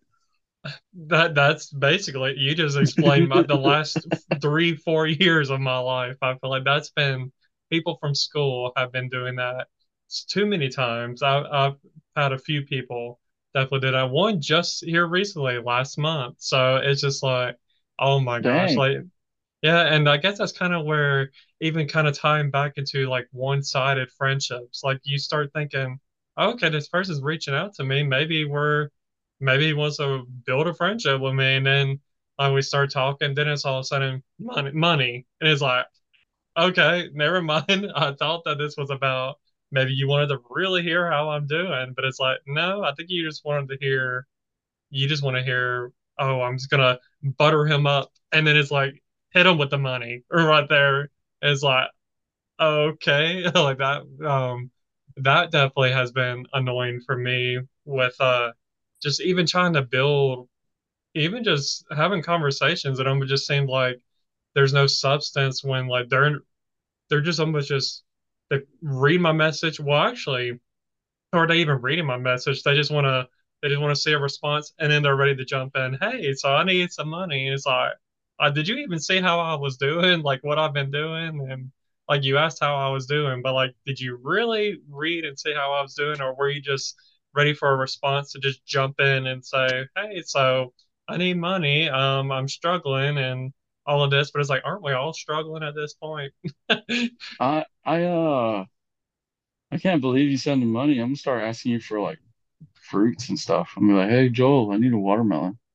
That that's basically you just explained my the last three, four years of my life. I feel like that's been people from school have been doing that too many times. I, I've had a few people definitely did that. One just here recently, last month. So it's just like, oh my gosh, like yeah, and I guess that's kind of where even kind of tying back into like one-sided friendships. Like you start thinking, okay, this person's reaching out to me. Maybe we're maybe he wants to build a friendship with me, and then Uh, we start talking, then it's all of a sudden money, money, and it's like, okay, never mind. I thought that this was about maybe you wanted to really hear how I'm doing, but it's like, no, I think you just wanted to hear, you just want to hear, oh, I'm just gonna butter him up, and then it's like, hit him with the money right there. It's like, okay, like that. Um, that definitely has been annoying for me with uh, just even trying to build, even just having conversations. It almost just seemed like there's no substance when like they're they're just almost just they read my message. Well, actually, or they even reading my message. They just want to they just want to see a response, and then they're ready to jump in. Hey, so I need some money. It's like, uh, did you even see how I was doing? Like what I've been doing, and like you asked how I was doing, but like, did you really read and see how I was doing, or were you just ready for a response to just jump in and say, hey, so I need money. Um, I'm struggling and all of this, but it's like, aren't we all struggling at this point? I I uh I can't believe you sending money. I'm gonna start asking you for like fruits and stuff. I'm like, hey Joel, I need a watermelon.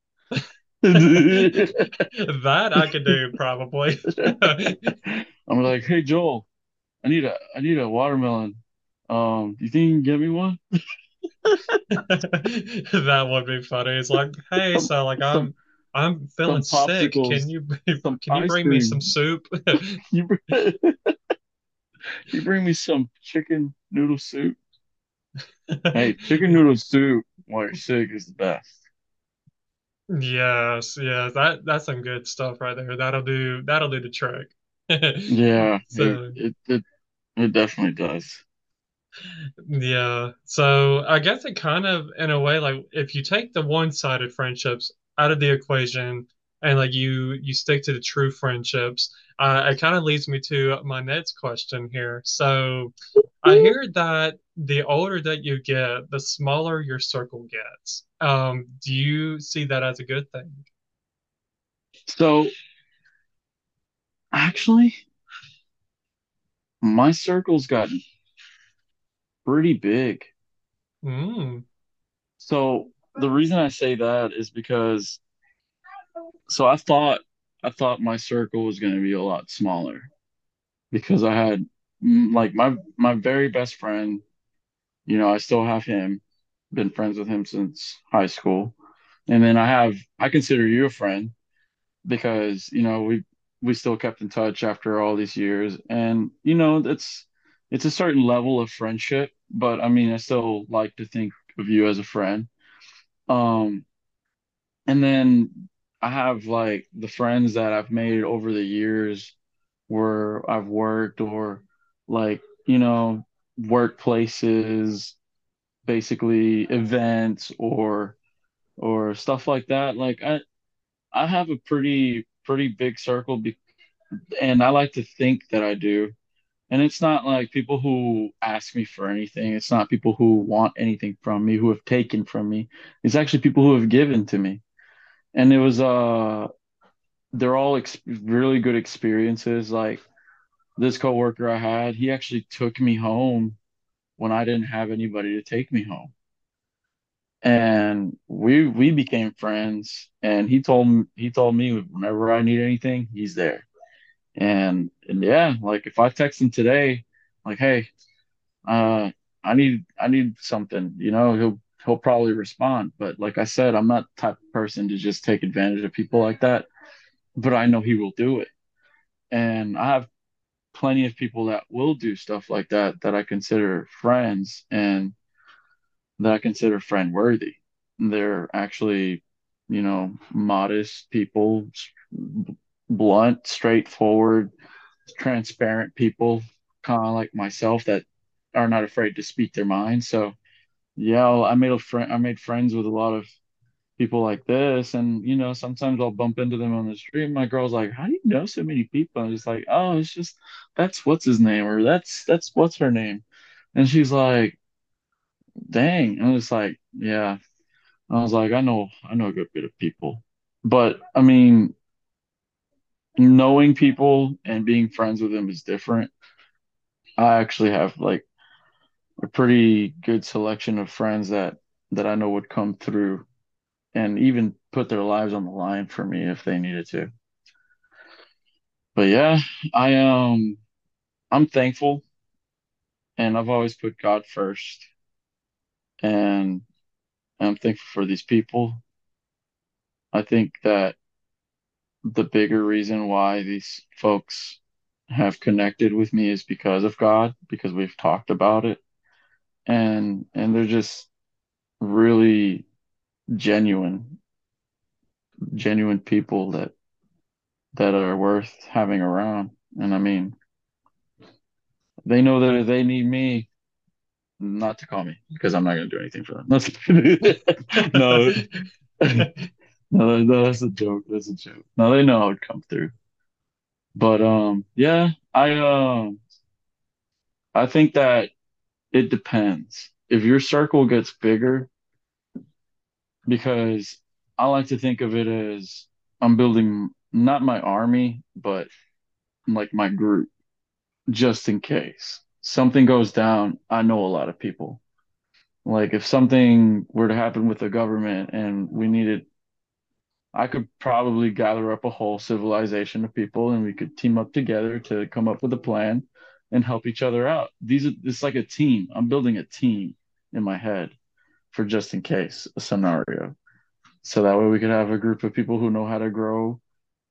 That I could do probably. I'm like, hey Joel, I need a I need a watermelon. Um, do you think you can get me one? That would be funny. It's like, hey, so like I'm I'm feeling some sick. Can you can you bring me some soup? You br- you bring me some chicken noodle soup. Hey, chicken noodle soup while you're sick is the best. Yes, yes, that that's some good stuff right there. That'll do that'll do the trick. Yeah, it it it, it definitely does. Yeah. So I guess it kind of, in a way, like if you take the one-sided friendships out of the equation and like you you stick to the true friendships, uh, it kind of leads me to my next question here. So I hear that the older that you get, the smaller your circle gets. Um, do you see that as a good thing? So actually, my circle's gotten pretty big. Mm, So the reason I say that is because so I thought I thought my circle was going to be a lot smaller because I had mm, like my my very best friend, you know, I still have him, been friends with him since high school. And then I have I consider you a friend because, you know, we we still kept in touch after all these years. And, you know, it's it's a certain level of friendship, but I mean, I still like to think of you as a friend. Um, and then I have like the friends that I've made over the years where I've worked or like, you know, workplaces, basically events or or stuff like that. Like I I have a pretty pretty big circle be and I like to think that I do. And it's not like people who ask me for anything. It's not people who want anything from me, who have taken from me. It's actually people who have given to me. And it was uh they're all ex really good experiences. Like this coworker I had, he actually took me home when I didn't have anybody to take me home. And we we became friends. And he told he told me whenever I need anything, he's there. And and yeah, like if I text him today, like, hey, uh, I need I need something, you know, he'll he'll probably respond. But like I said, I'm not the type of person to just take advantage of people like that. But I know he will do it. And I have plenty of people that will do stuff like that that I consider friends and that I consider friend worthy. They're actually, you know, modest people, blunt, straightforward, transparent people, kind of like myself that are not afraid to speak their mind. So yeah, I made a friend. I made friends with a lot of people like this, and you know, sometimes I'll bump into them on the street. My girl's like, "How do you know so many people?" I'm just like, "Oh, it's just that's what's his name, or that's that's what's her name," and she's like, "Dang!" And I was like, "Yeah." I was like, "I know, I know a good bit of people," but I mean, knowing people and being friends with them is different. I actually have like a pretty good selection of friends that that I know would come through and even put their lives on the line for me if they needed to. But yeah, I um I'm thankful and I've always put God first and I'm thankful for these people. I think that the bigger reason why these folks have connected with me is because of God, because we've talked about it and and they're just really genuine genuine people that that are worth having around. And I mean, they know that they need me, not to call me because I'm not going to do anything for them. no, no, that's a joke. That's a joke. Now they know I would come through. But um, yeah, I um, I think that it depends. If your circle gets bigger, because I like to think of it as I'm building not my army, but like my group, just in case something goes down. I know a lot of people. Like if something were to happen with the government and we needed, I could probably gather up a whole civilization of people and we could team up together to come up with a plan and help each other out. These are it's like a team. I'm building a team in my head for just in case a scenario. So that way we could have a group of people who know how to grow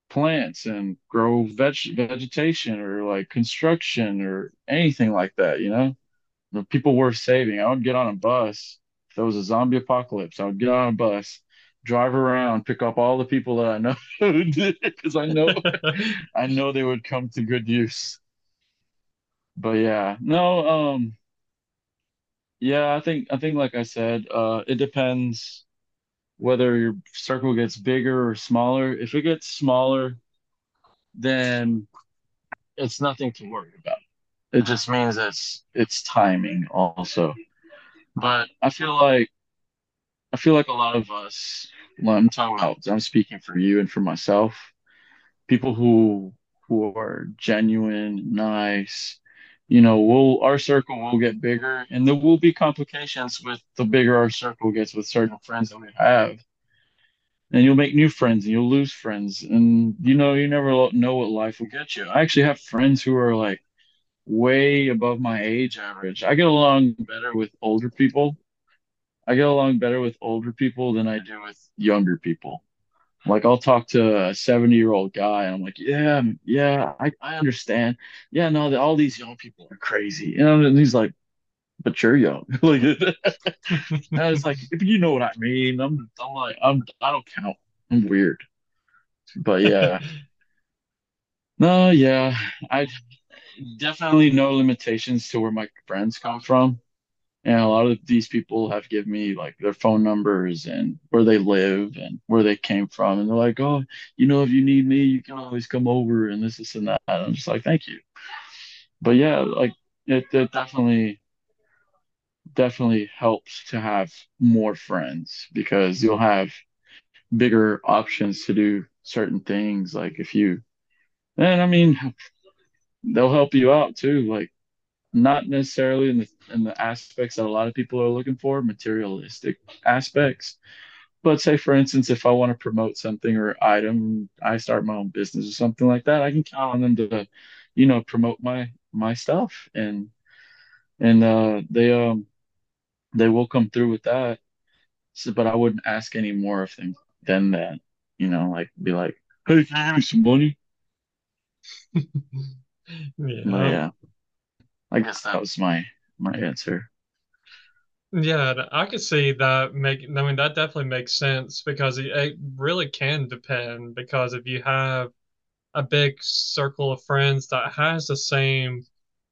plants and grow veg vegetation or like construction or anything like that, you know? The people worth saving. I would get on a bus. If there was a zombie apocalypse, I would get on a bus, drive around, pick up all the people that I know because I know I know they would come to good use. But yeah, no, um, yeah, I think I think like I said, uh, it depends whether your circle gets bigger or smaller. If it gets smaller, then it's nothing to worry about. It just means it's it's timing also. But I feel like I feel like a lot of us, I'm talking about, I'm speaking for you and for myself, people who who are genuine, nice, you know, we'll our circle will get bigger and there will be complications with the bigger our circle gets with certain friends that we have. And you'll make new friends and you'll lose friends. And you know, you never know what life will get you. I actually have friends who are like way above my age average. I get along better with older people. I get along better with older people than I do with younger people. Like I'll talk to a 70 year old guy and I'm like, yeah, yeah, I, I understand. Yeah, no, the, all these young people are crazy. You know, and he's like, but you're young. like, I was like, if you know what I mean, I'm, I'm like, I'm, I don't count. I'm weird. But yeah, no, yeah, I definitely no limitations to where my friends come from. And a lot of these people have given me like their phone numbers and where they live and where they came from. And they're like, oh, you know, if you need me, you can always come over and this, this, and that. And I'm just like, thank you. But yeah, like it, it definitely, definitely helps to have more friends because you'll have bigger options to do certain things. Like if you, and I mean, they'll help you out too. Like not necessarily in the in the aspects that a lot of people are looking for, materialistic aspects. But say for instance, if I want to promote something or item, I start my own business or something like that, I can count on them to, you know, promote my my stuff and and uh they um they will come through with that. So, but I wouldn't ask any more of them than that, you know, like be like, hey, can you give me some money? But Yeah. Yeah, I guess that was my my answer. Yeah, I could see that make, I mean, that definitely makes sense because it, it really can depend because if you have a big circle of friends that has the same,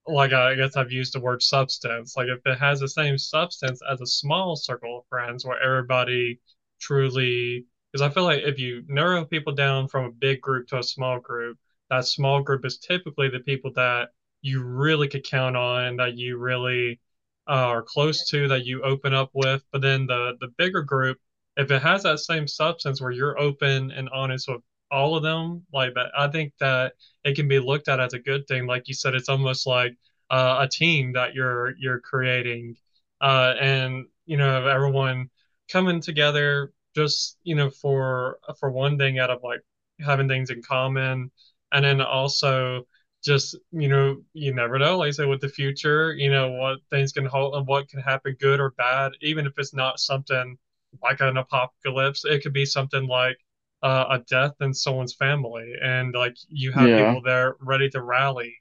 like I guess I've used the word substance, like if it has the same substance as a small circle of friends where everybody truly, because I feel like if you narrow people down from a big group to a small group, that small group is typically the people that you really could count on, that you really uh, are close to, that you open up with. But then the the bigger group, if it has that same substance where you're open and honest with all of them like that i think that it can be looked at as a good thing. Like you said it's almost like uh, a team that you're you're creating. Uh, and you know everyone coming together just you know for for one thing out of like having things in common, and then also just you know you never know. Like I said with the future you know what things can hold and what can happen good or bad even if it's not something like an apocalypse it could be something like uh, a death in someone's family. And like you have Yeah. people there ready to rally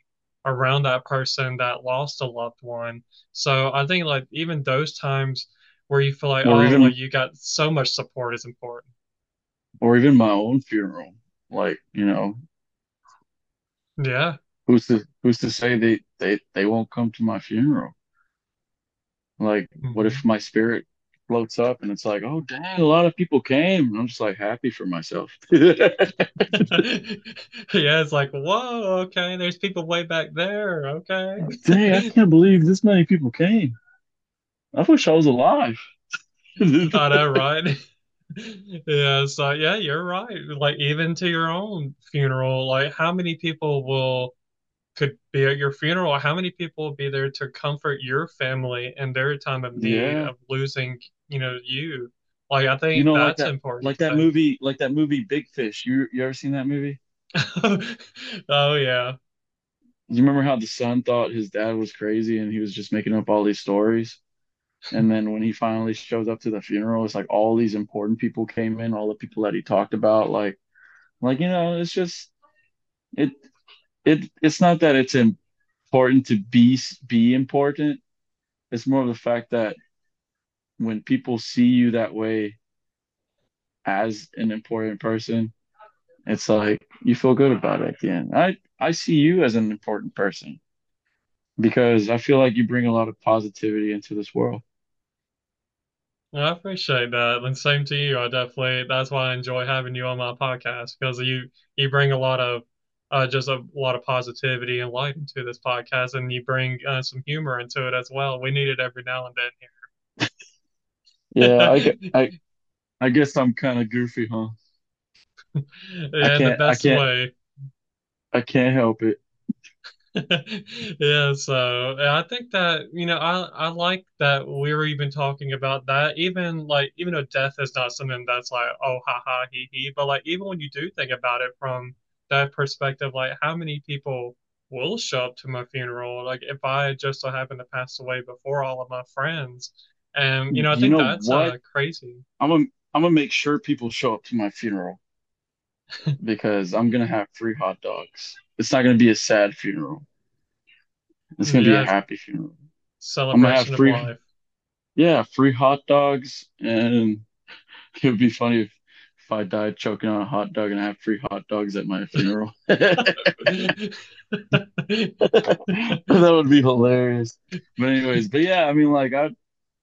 around that person that lost a loved one. So I think like even those times where you feel like Or oh like you got so much support is important. Or even my own funeral. Like, you know, yeah who's to who's to say they they they won't come to my funeral? Like, what Mhm. if my spirit floats up and it's like, oh dang, a lot of people came. And I'm just like happy for myself. Yeah, it's like, whoa, okay, there's people way back there. Okay. Dang, I can't believe this many people came. I wish I was alive. I know, right? Yeah, so yeah, you're right. Like even to your own funeral, like how many people will could be at your funeral? How many people will be there to comfort your family in their time of need Yeah. of losing, you know, you? Like I think You know, like that important like that movie, like that movie Big Fish. You you ever seen that movie? Oh yeah. You remember how the son thought his dad was crazy and he was just making up all these stories? And then when he finally shows up to the funeral, it's like all these important people came in, all the people that he talked about, like like you know, it's just it it it's not that it's important to be be important. It's more of the fact that when people see you that way as an important person, it's like you feel good about it at the end. I I see you as an important person because I feel like you bring a lot of positivity into this world. I appreciate that. And same to you. I definitely, that's why I enjoy having you on my podcast because you you bring a lot of uh, just a lot of positivity and light into this podcast, and you bring uh, some humor into it as well. We need it every now and Yeah, I then here. I I guess I'm kind of goofy, huh? I Yeah, the can't I can't way. I can't help it. Yeah, so I think that, you know, I I like that we were even talking about that. Even like even though death is not something that's like, oh ha ha he he, but like even when you do think about it from that perspective, like how many people will show up to my funeral? Like if I just so happen to pass away before all of my friends. And you know, I You think know that's uh crazy. I'm gonna I'm gonna make sure people show up to my funeral because I'm gonna have free hot dogs. It's not gonna be a sad funeral. It's gonna be a happy funeral. I'm gonna have celebration of life. yeah, free hot dogs and it would be funny if if I died choking on a hot dog and I have free hot dogs at my funeral. That would be hilarious. But anyways, but yeah, I mean like I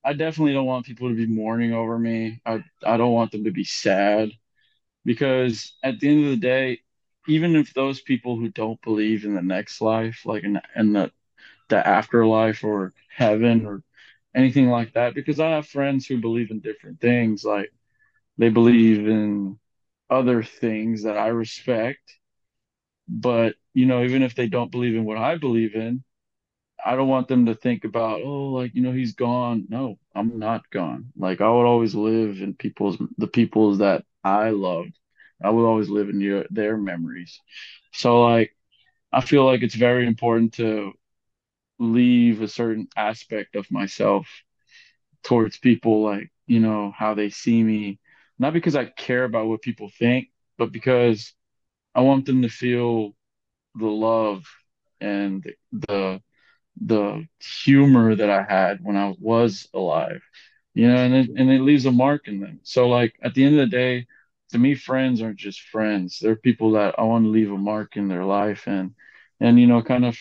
I definitely don't want people to be mourning over me. I I don't want them to be sad because at the end of the day, even if those people who don't believe in the next life, like in in the the afterlife or heaven or anything like that, because I have friends who believe in different things, like they believe in other things that I respect. But, you know, even if they don't believe in what I believe in, I don't want them to think about, oh, like, you know, he's gone. No, I'm not gone. Like I would always live in people's the people's that I loved. I would always live in your, their memories. So like I feel like it's very important to leave a certain aspect of myself towards people, like, you know, how they see me. Not because I care about what people think, but because I want them to feel the love and the the humor that I had when I was alive, you know, and it, and it leaves a mark in them. So like at the end of the day, to me, friends aren't just friends. They're people that I want to leave a mark in their life and and you know, kind of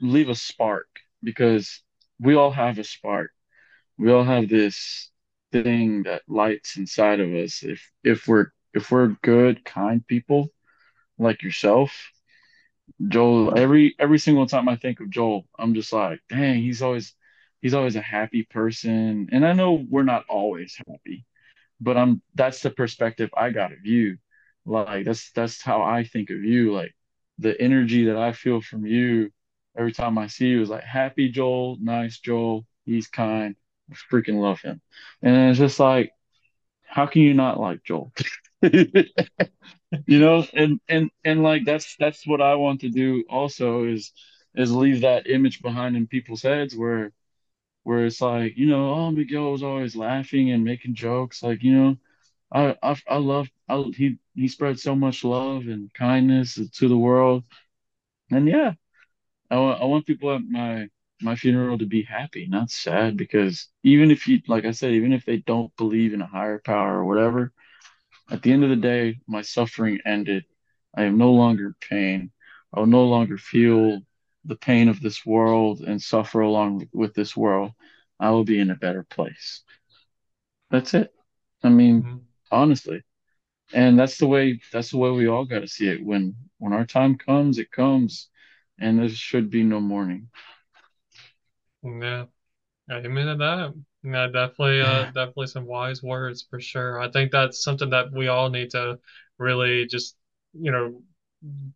leave a spark because we all have a spark. We all have this thing that lights inside of us. If if we're if we're good, kind people like yourself, Joel, every every single time I think of Joel, I'm just like, dang, he's always he's always a happy person. And I know we're not always happy, but I'm that's the perspective I got of you. Like that's that's how I think of you. Like the energy that I feel from you every time I see you is like happy Joel, nice Joel, he's kind. Freaking love him. And it's just like how can you not like Joel? You know, and and and like that's that's what I want to do also is is leave that image behind in people's heads where where it's like, you know, oh Miguel was always laughing and making jokes. Like, you know, I I I love I, he he spread so much love and kindness to the world. And yeah, I I want people at my my funeral to be happy, not sad, because even if you like I said, even if they don't believe in a higher power or whatever, at the end of the day, my suffering ended. I am no longer pain. I will no longer feel the pain of this world and suffer along with this world. I will be in a better place. That's it. I mean, Mhm. honestly. And that's the way that's the way we all got to see it. When when our time comes, it comes, and there should be no mourning. Yeah. Amen to that. Yeah, definitely, uh, definitely some wise words for sure. I think that's something that we all need to really just, you know,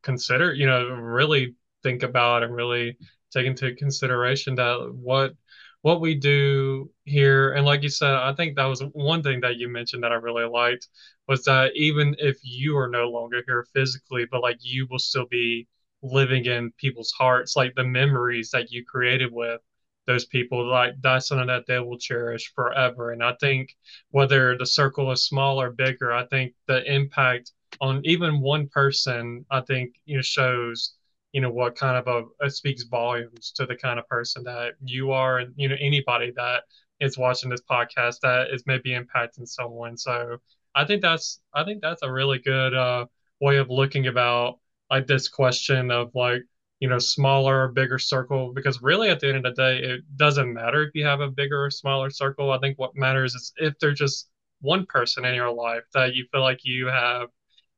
consider, you know, really think about and really take into consideration that what what we do here, and like you said, I think that was one thing that you mentioned that I really liked was that even if you are no longer here physically, but like you will still be living in people's hearts, like the memories that you created with those people, like that's something that they will cherish forever. And I think whether the circle is small or bigger, I think the impact on even one person, I think, you know, shows, you know, what kind of a, speaks volumes to the kind of person that you are and, you know, anybody that is watching this podcast that is maybe impacting someone. So I think that's, I think that's a really good uh, way of looking about like this question of like, you know, smaller or bigger circle because really at the end of the day, it doesn't matter if you have a bigger or smaller circle. I think what matters is if there's just one person in your life that you feel like you have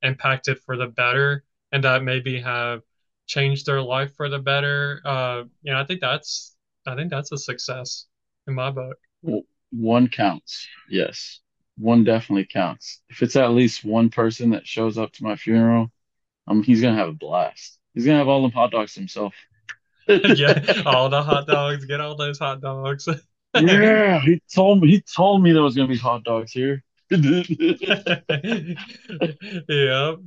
impacted for the better and that maybe have changed their life for the better. Uh, you know, I think that's I think that's a success in my book. One counts. Yes. One definitely counts. If it's at least one person that shows up to my funeral, um, he's gonna have a blast. He's gonna have all them hot dogs himself. Yeah, all the hot dogs, get all those hot dogs. Yeah, he told me he told me there was gonna be hot dogs here. Yeah,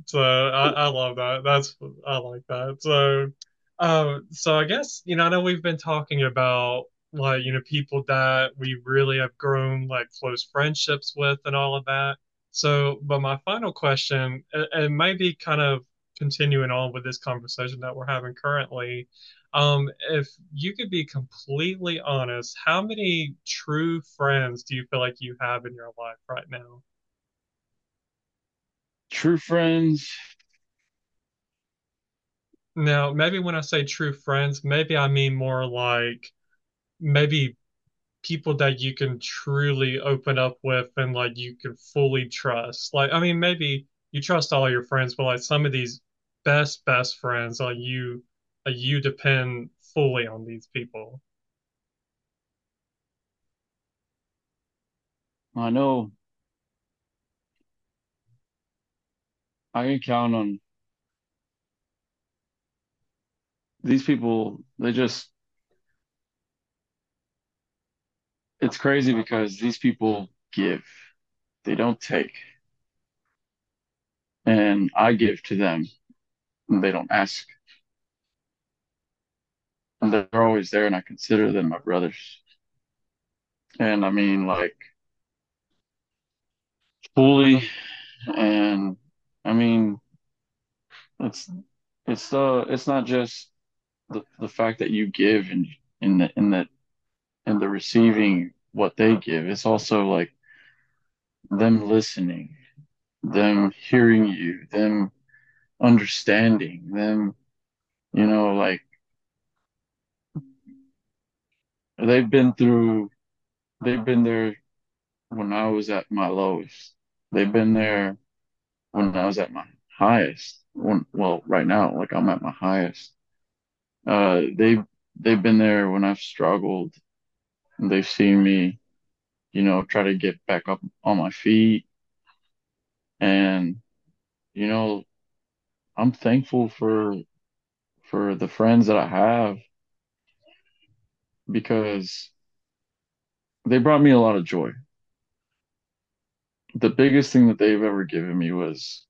so I, I love that. That's I like that. So, um, so I guess you know I know we've been talking about like you know people that we really have grown like close friendships with and all of that. So, but my final question, it might be kind of continuing on with this conversation that we're having currently, um, if you could be completely honest, how many true friends do you feel like you have in your life right now? True friends, Now, maybe when I say true friends, maybe I mean more like maybe people that you can truly open up with and like you can fully trust. Like, I mean, maybe you trust all your friends, but like some of these best, best friends, like you, like you depend fully on these people. I know I can count on these people. They just it's crazy because these people give, they don't take, and I give to them, they don't ask, and they're always there, and I consider them my brothers. And I mean, like fully, and I mean, it's it's uh it's not just the the fact that you give and in the in the in the receiving what they give. It's also like them listening, them hearing you, them understanding, them, you know, like they've been through, they've been there when I was at my lowest. They've been there when I was at my highest. When, well, right now, like I'm at my highest. Uh, they they've been there when I've struggled. And they've seen me, you know, try to get back up on my feet. And, you know, I'm thankful for for the friends that I have because they brought me a lot of joy. the biggest thing that they've ever given me was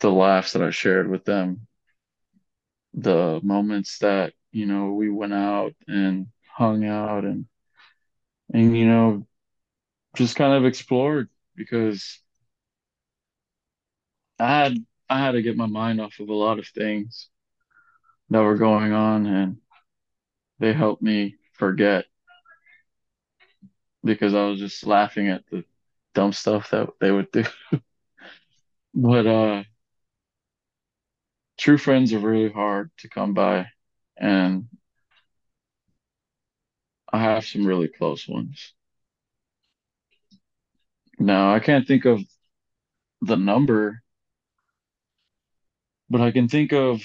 the laughs that I shared with them, the moments that, you know, we went out and hung out and and you know, just kind of explored because I had I had to get my mind off of a lot of things that were going on and they helped me forget because I was just laughing at the dumb stuff that they would do. But uh true friends are really hard to come by and I have some really close ones. Now, I can't think of the number, but I can think of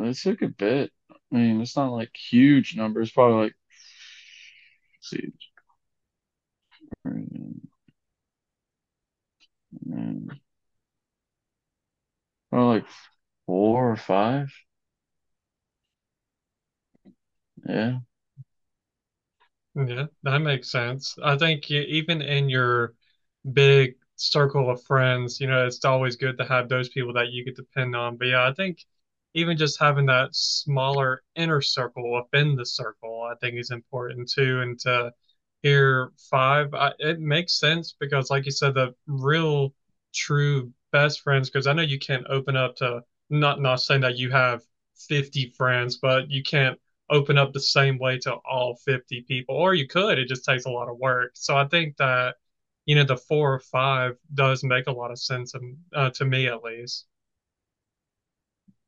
it's like a bit. I mean, it's not like huge numbers, probably like see, probably like four or five. Yeah. Yeah, that makes sense. I think even in your big circle of friends, you know, it's always good to have those people that you could depend on. But yeah, I think even just having that smaller inner circle within the circle, I think is important too. And to hear five, I, it makes sense because, like you said, the real true best friends, because I know you can't open up to not not saying that you have 50 friends, but you can't open up the same way to all 50 people, or you could, it just takes a lot of work. So I think that you know, the four or five does make a lot of sense, uh, to me at least.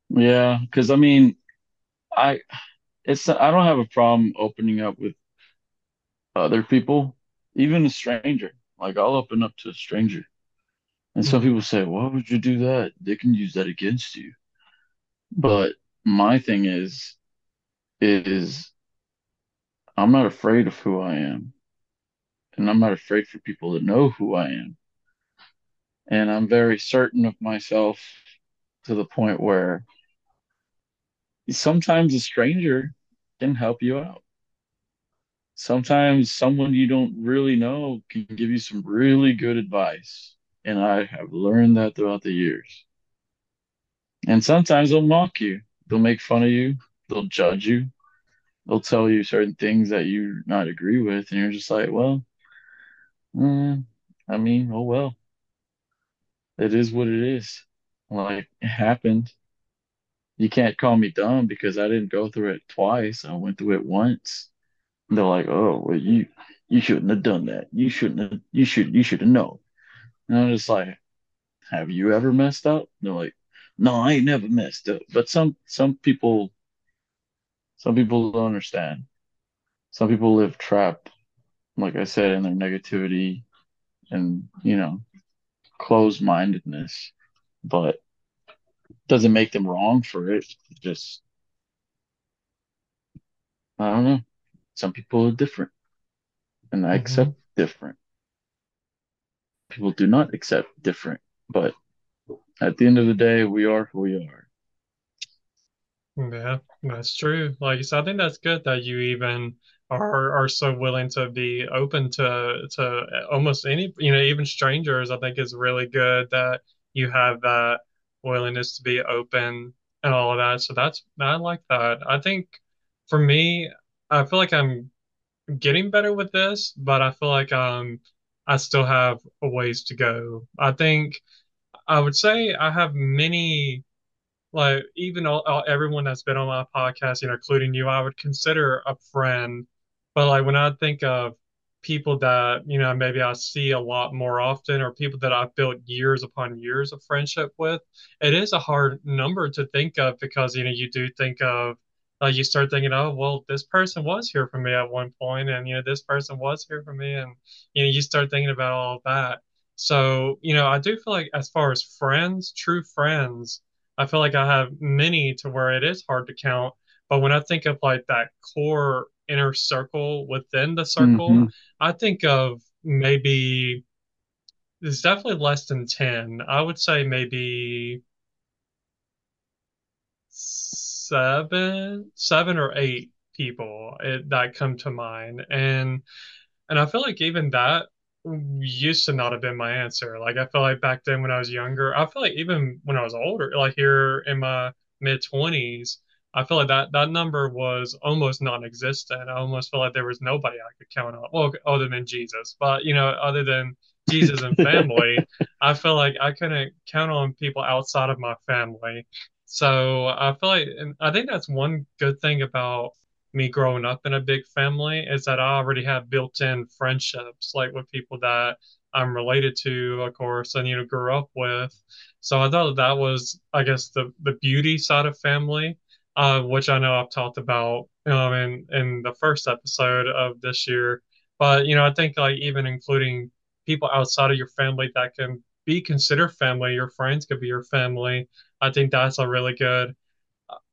Yeah, because I mean, I it's I don't have a problem opening up with other people, even a stranger. Like I'll open up to a stranger. And some Mhm. people say, "Why would you do that? They can use that against you." But my thing is is I'm not afraid of who I am, and I'm not afraid for people to know who I am. And I'm very certain of myself to the point where sometimes a stranger can help you out. Sometimes someone you don't really know can give you some really good advice. And I have learned that throughout the years. And sometimes they'll mock you, they'll make fun of you, they'll judge you, they'll tell you certain things that you not agree with. And you're just like, well, mm, I mean, oh well, it is what it is. Like, it happened. You can't call me dumb because I didn't go through it twice. I went through it once. And they're like, oh, well, you you shouldn't have done that. You shouldn't have, you should you should have known. And I'm just like, have you ever messed up? And they're like, no, I ain't never messed up. But some some people some people don't understand. Some people live trapped, like I said, in their negativity and, you know, closed mindedness. But doesn't make them wrong for it. Just I don't know. Some people are different and I Mhm. accept different. People do not accept different. But at the end of the day, we are who we are. Yeah, that's true. Like said, I think that's good that you even are are so willing to be open to to almost any, you know, even strangers. I think is really good that you have that willingness to be open and all of that. So that's I like that. I think for me, I feel like I'm getting better with this, but I feel like um I still have a ways to go. I think I would say I have many like even all, all everyone that's been on my podcast, you know, including you, I would consider a friend. But like when I think of people that, you know, maybe I see a lot more often or people that I've built years upon years of friendship with, it is a hard number to think of because, you know, you do think of like you start thinking, oh, well, this person was here for me at one point, and you know, this person was here for me, and you know, you start thinking about all that. So, you know, I do feel like as far as friends, true friends, I feel like I have many to where it is hard to count. But when I think of like that core inner circle within the circle, hmm I think of maybe it's definitely less than 10. I would say maybe seven, seven or eight. people it, that come to mind, and and I feel like even that used to not have been my answer. Like I feel like back then when I was younger, I feel like even when I was older, like here in my mid 20s, I feel like that that number was almost non-existent. I almost feel like there was nobody I could count on. Well, other than Jesus, but you know, other than Jesus and family, I feel like I couldn't count on people outside of my family. So I feel like, and I think that's one good thing about me growing up in a big family is that I already have built-in friendships, like with people that I'm related to, of course, and you know, grew up with. So I thought that was, I guess, the the beauty side of family, uh, which I know I've talked about, um, in in the first episode of this year. But you know, I think like even including people outside of your family that can be considered family, your friends could be your family. I think that's a really good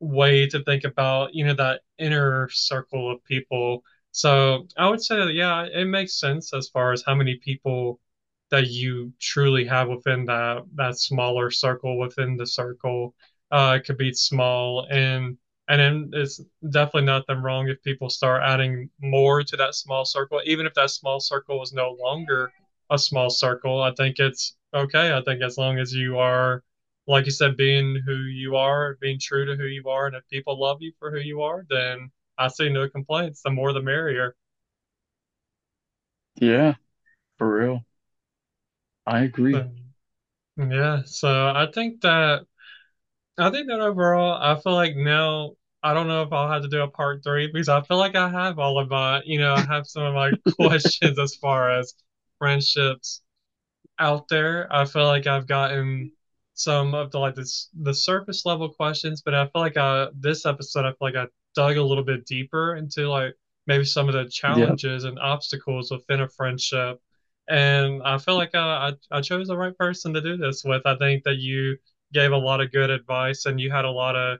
way to think about, you know, that inner circle of people. So I would say that, yeah, it makes sense as far as how many people that you truly have within that that smaller circle within the circle. Uh, could be small and and then it's definitely nothing wrong if people start adding more to that small circle, even if that small circle is no longer a small circle. I think it's okay. I think as long as you are like you said, being who you are, being true to who you are, and if people love you for who you are, then I see no complaints. The more the merrier. Yeah, for real. I agree. So, yeah, so I think that I think that overall, I feel like now I don't know if I'll have to do a part three because I feel like I have all of my, you know, I have some of my questions as far as friendships out there. I feel like I've gotten some of the like this the surface level questions, but I feel like uh this episode I feel like I dug a little bit deeper into like maybe some of the Yeah. challenges and obstacles within a friendship. And I feel like uh, I I chose the right person to do this with. I think that you gave a lot of good advice and you had a lot of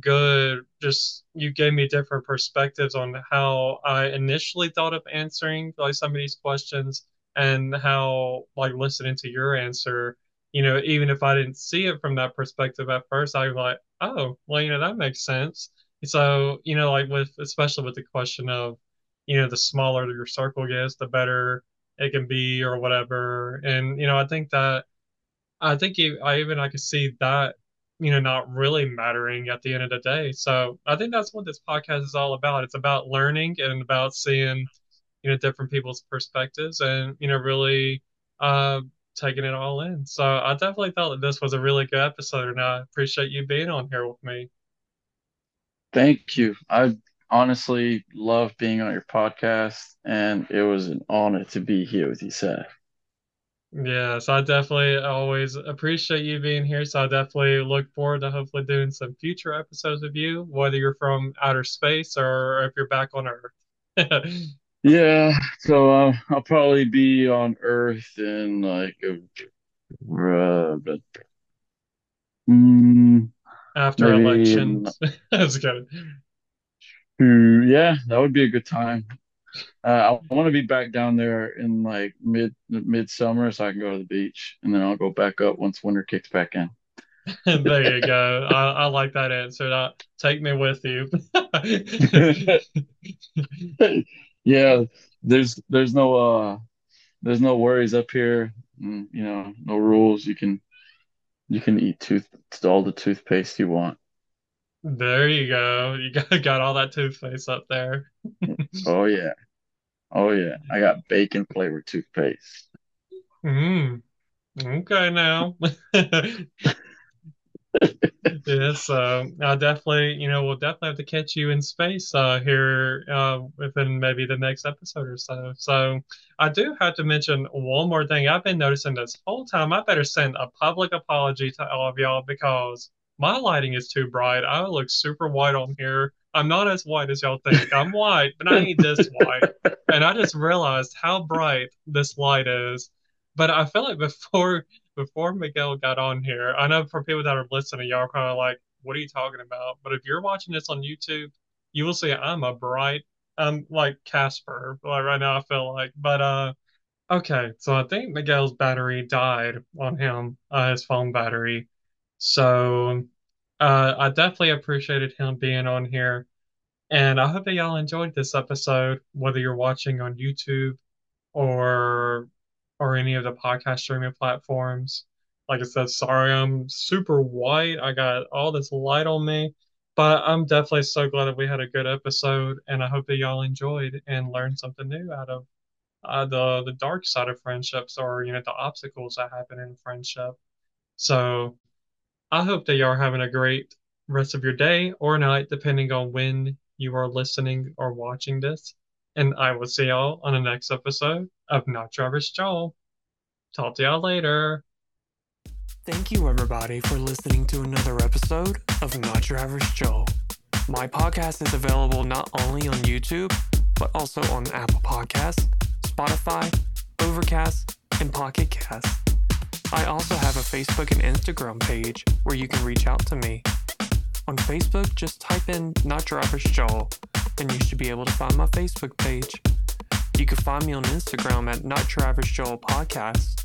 good. Just you gave me different perspectives on how I initially thought of answering like some of these questions and how like listening to your answer, you know, even if I didn't see it from that perspective at first, I was like, oh, well, you know, that makes sense. So, you know, like with especially with the question of, you know, the smaller your circle gets, the better it can be or whatever. And, you know, I think that I think you, I even I could see that, you know, not really mattering at the end of the day. So I think that's what this podcast is all about. It's about learning and about seeing, you know, different people's perspectives and, you know, really uh taking it all in. So I definitely felt that this was a really good episode and I appreciate you being on here with me. Thank you. I honestly love being on your podcast, and it was an honor to be here with you, Seth. Yeah, so I definitely always appreciate you being here. So I definitely look forward to hopefully doing some future episodes with you, whether you're from outer space or if you're back on Earth. Yeah, so uh, I'll probably be on Earth in like a, uh, mm, After elections. That's good. yeah, that would be a good time. Uh, I want to be back down there in like mid midsummer so I can go to the beach, and then I'll go back up once winter kicks back in. There you go. I, I like that answer. Take me with you. Yeah, there's there's no uh there's no worries up here. Mm, You know, no rules. You can you can eat tooth all the toothpaste you want. There you go. You got got all that toothpaste up there. Oh yeah. Oh yeah. I got bacon flavored toothpaste. Mm, okay now. Yeah, so I definitely, you know, we'll definitely have to catch you in space uh, here uh, within maybe the next episode or so. So I do have to mention one more thing. I've been noticing this whole time. I better send a public apology to all of y'all because my lighting is too bright. I look super white on here. I'm not as white as y'all think. I'm white, but I ain't this white. And I just realized how bright this light is. But I feel like before before Miguel got on here, I know for people that are listening, y'all are kind of like, what are you talking about? But if you're watching this on YouTube, you will see I'm a bright, I'm like Casper, like right now I feel like. But uh okay, so I think Miguel's battery died on him, uh, his phone battery. So uh I definitely appreciated him being on here. And I hope that y'all enjoyed this episode, whether you're watching on YouTube or or any of the podcast streaming platforms. Like I said, sorry I'm super white. I got all this light on me, but I'm definitely so glad that we had a good episode, and I hope that y'all enjoyed and learned something new out of uh, the the dark side of friendships or you know the obstacles that happen in friendship. So I hope that y'all are having a great rest of your day or night, depending on when you are listening or watching this. And I will see y'all on the next episode of Not Average Joel. Talk to y'all later. Thank you, everybody, for listening to another episode of Not Your Average Joel. My podcast is available not only on YouTube, but also on Apple Podcasts, Spotify, Overcast, and Pocket Cast. I also have a Facebook and Instagram page where you can reach out to me. On Facebook, just type in Not Your Average Joel, and you should be able to find my Facebook page. You can find me on Instagram at Not Your Average Joel Podcast.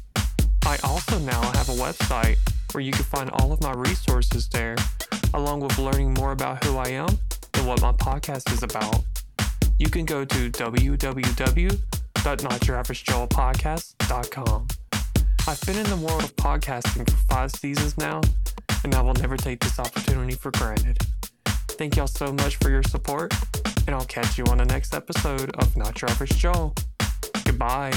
I also now have a website where you can find all of my resources there, along with learning more about who I am and what my podcast is about. You can go to www.notyouraveragejoelpodcast.com. I've been in the world of podcasting for five seasons now, and I will never take this opportunity for granted. Thank y'all so much for your support, and I'll catch you on the next episode of Not Your Average Joel. Goodbye.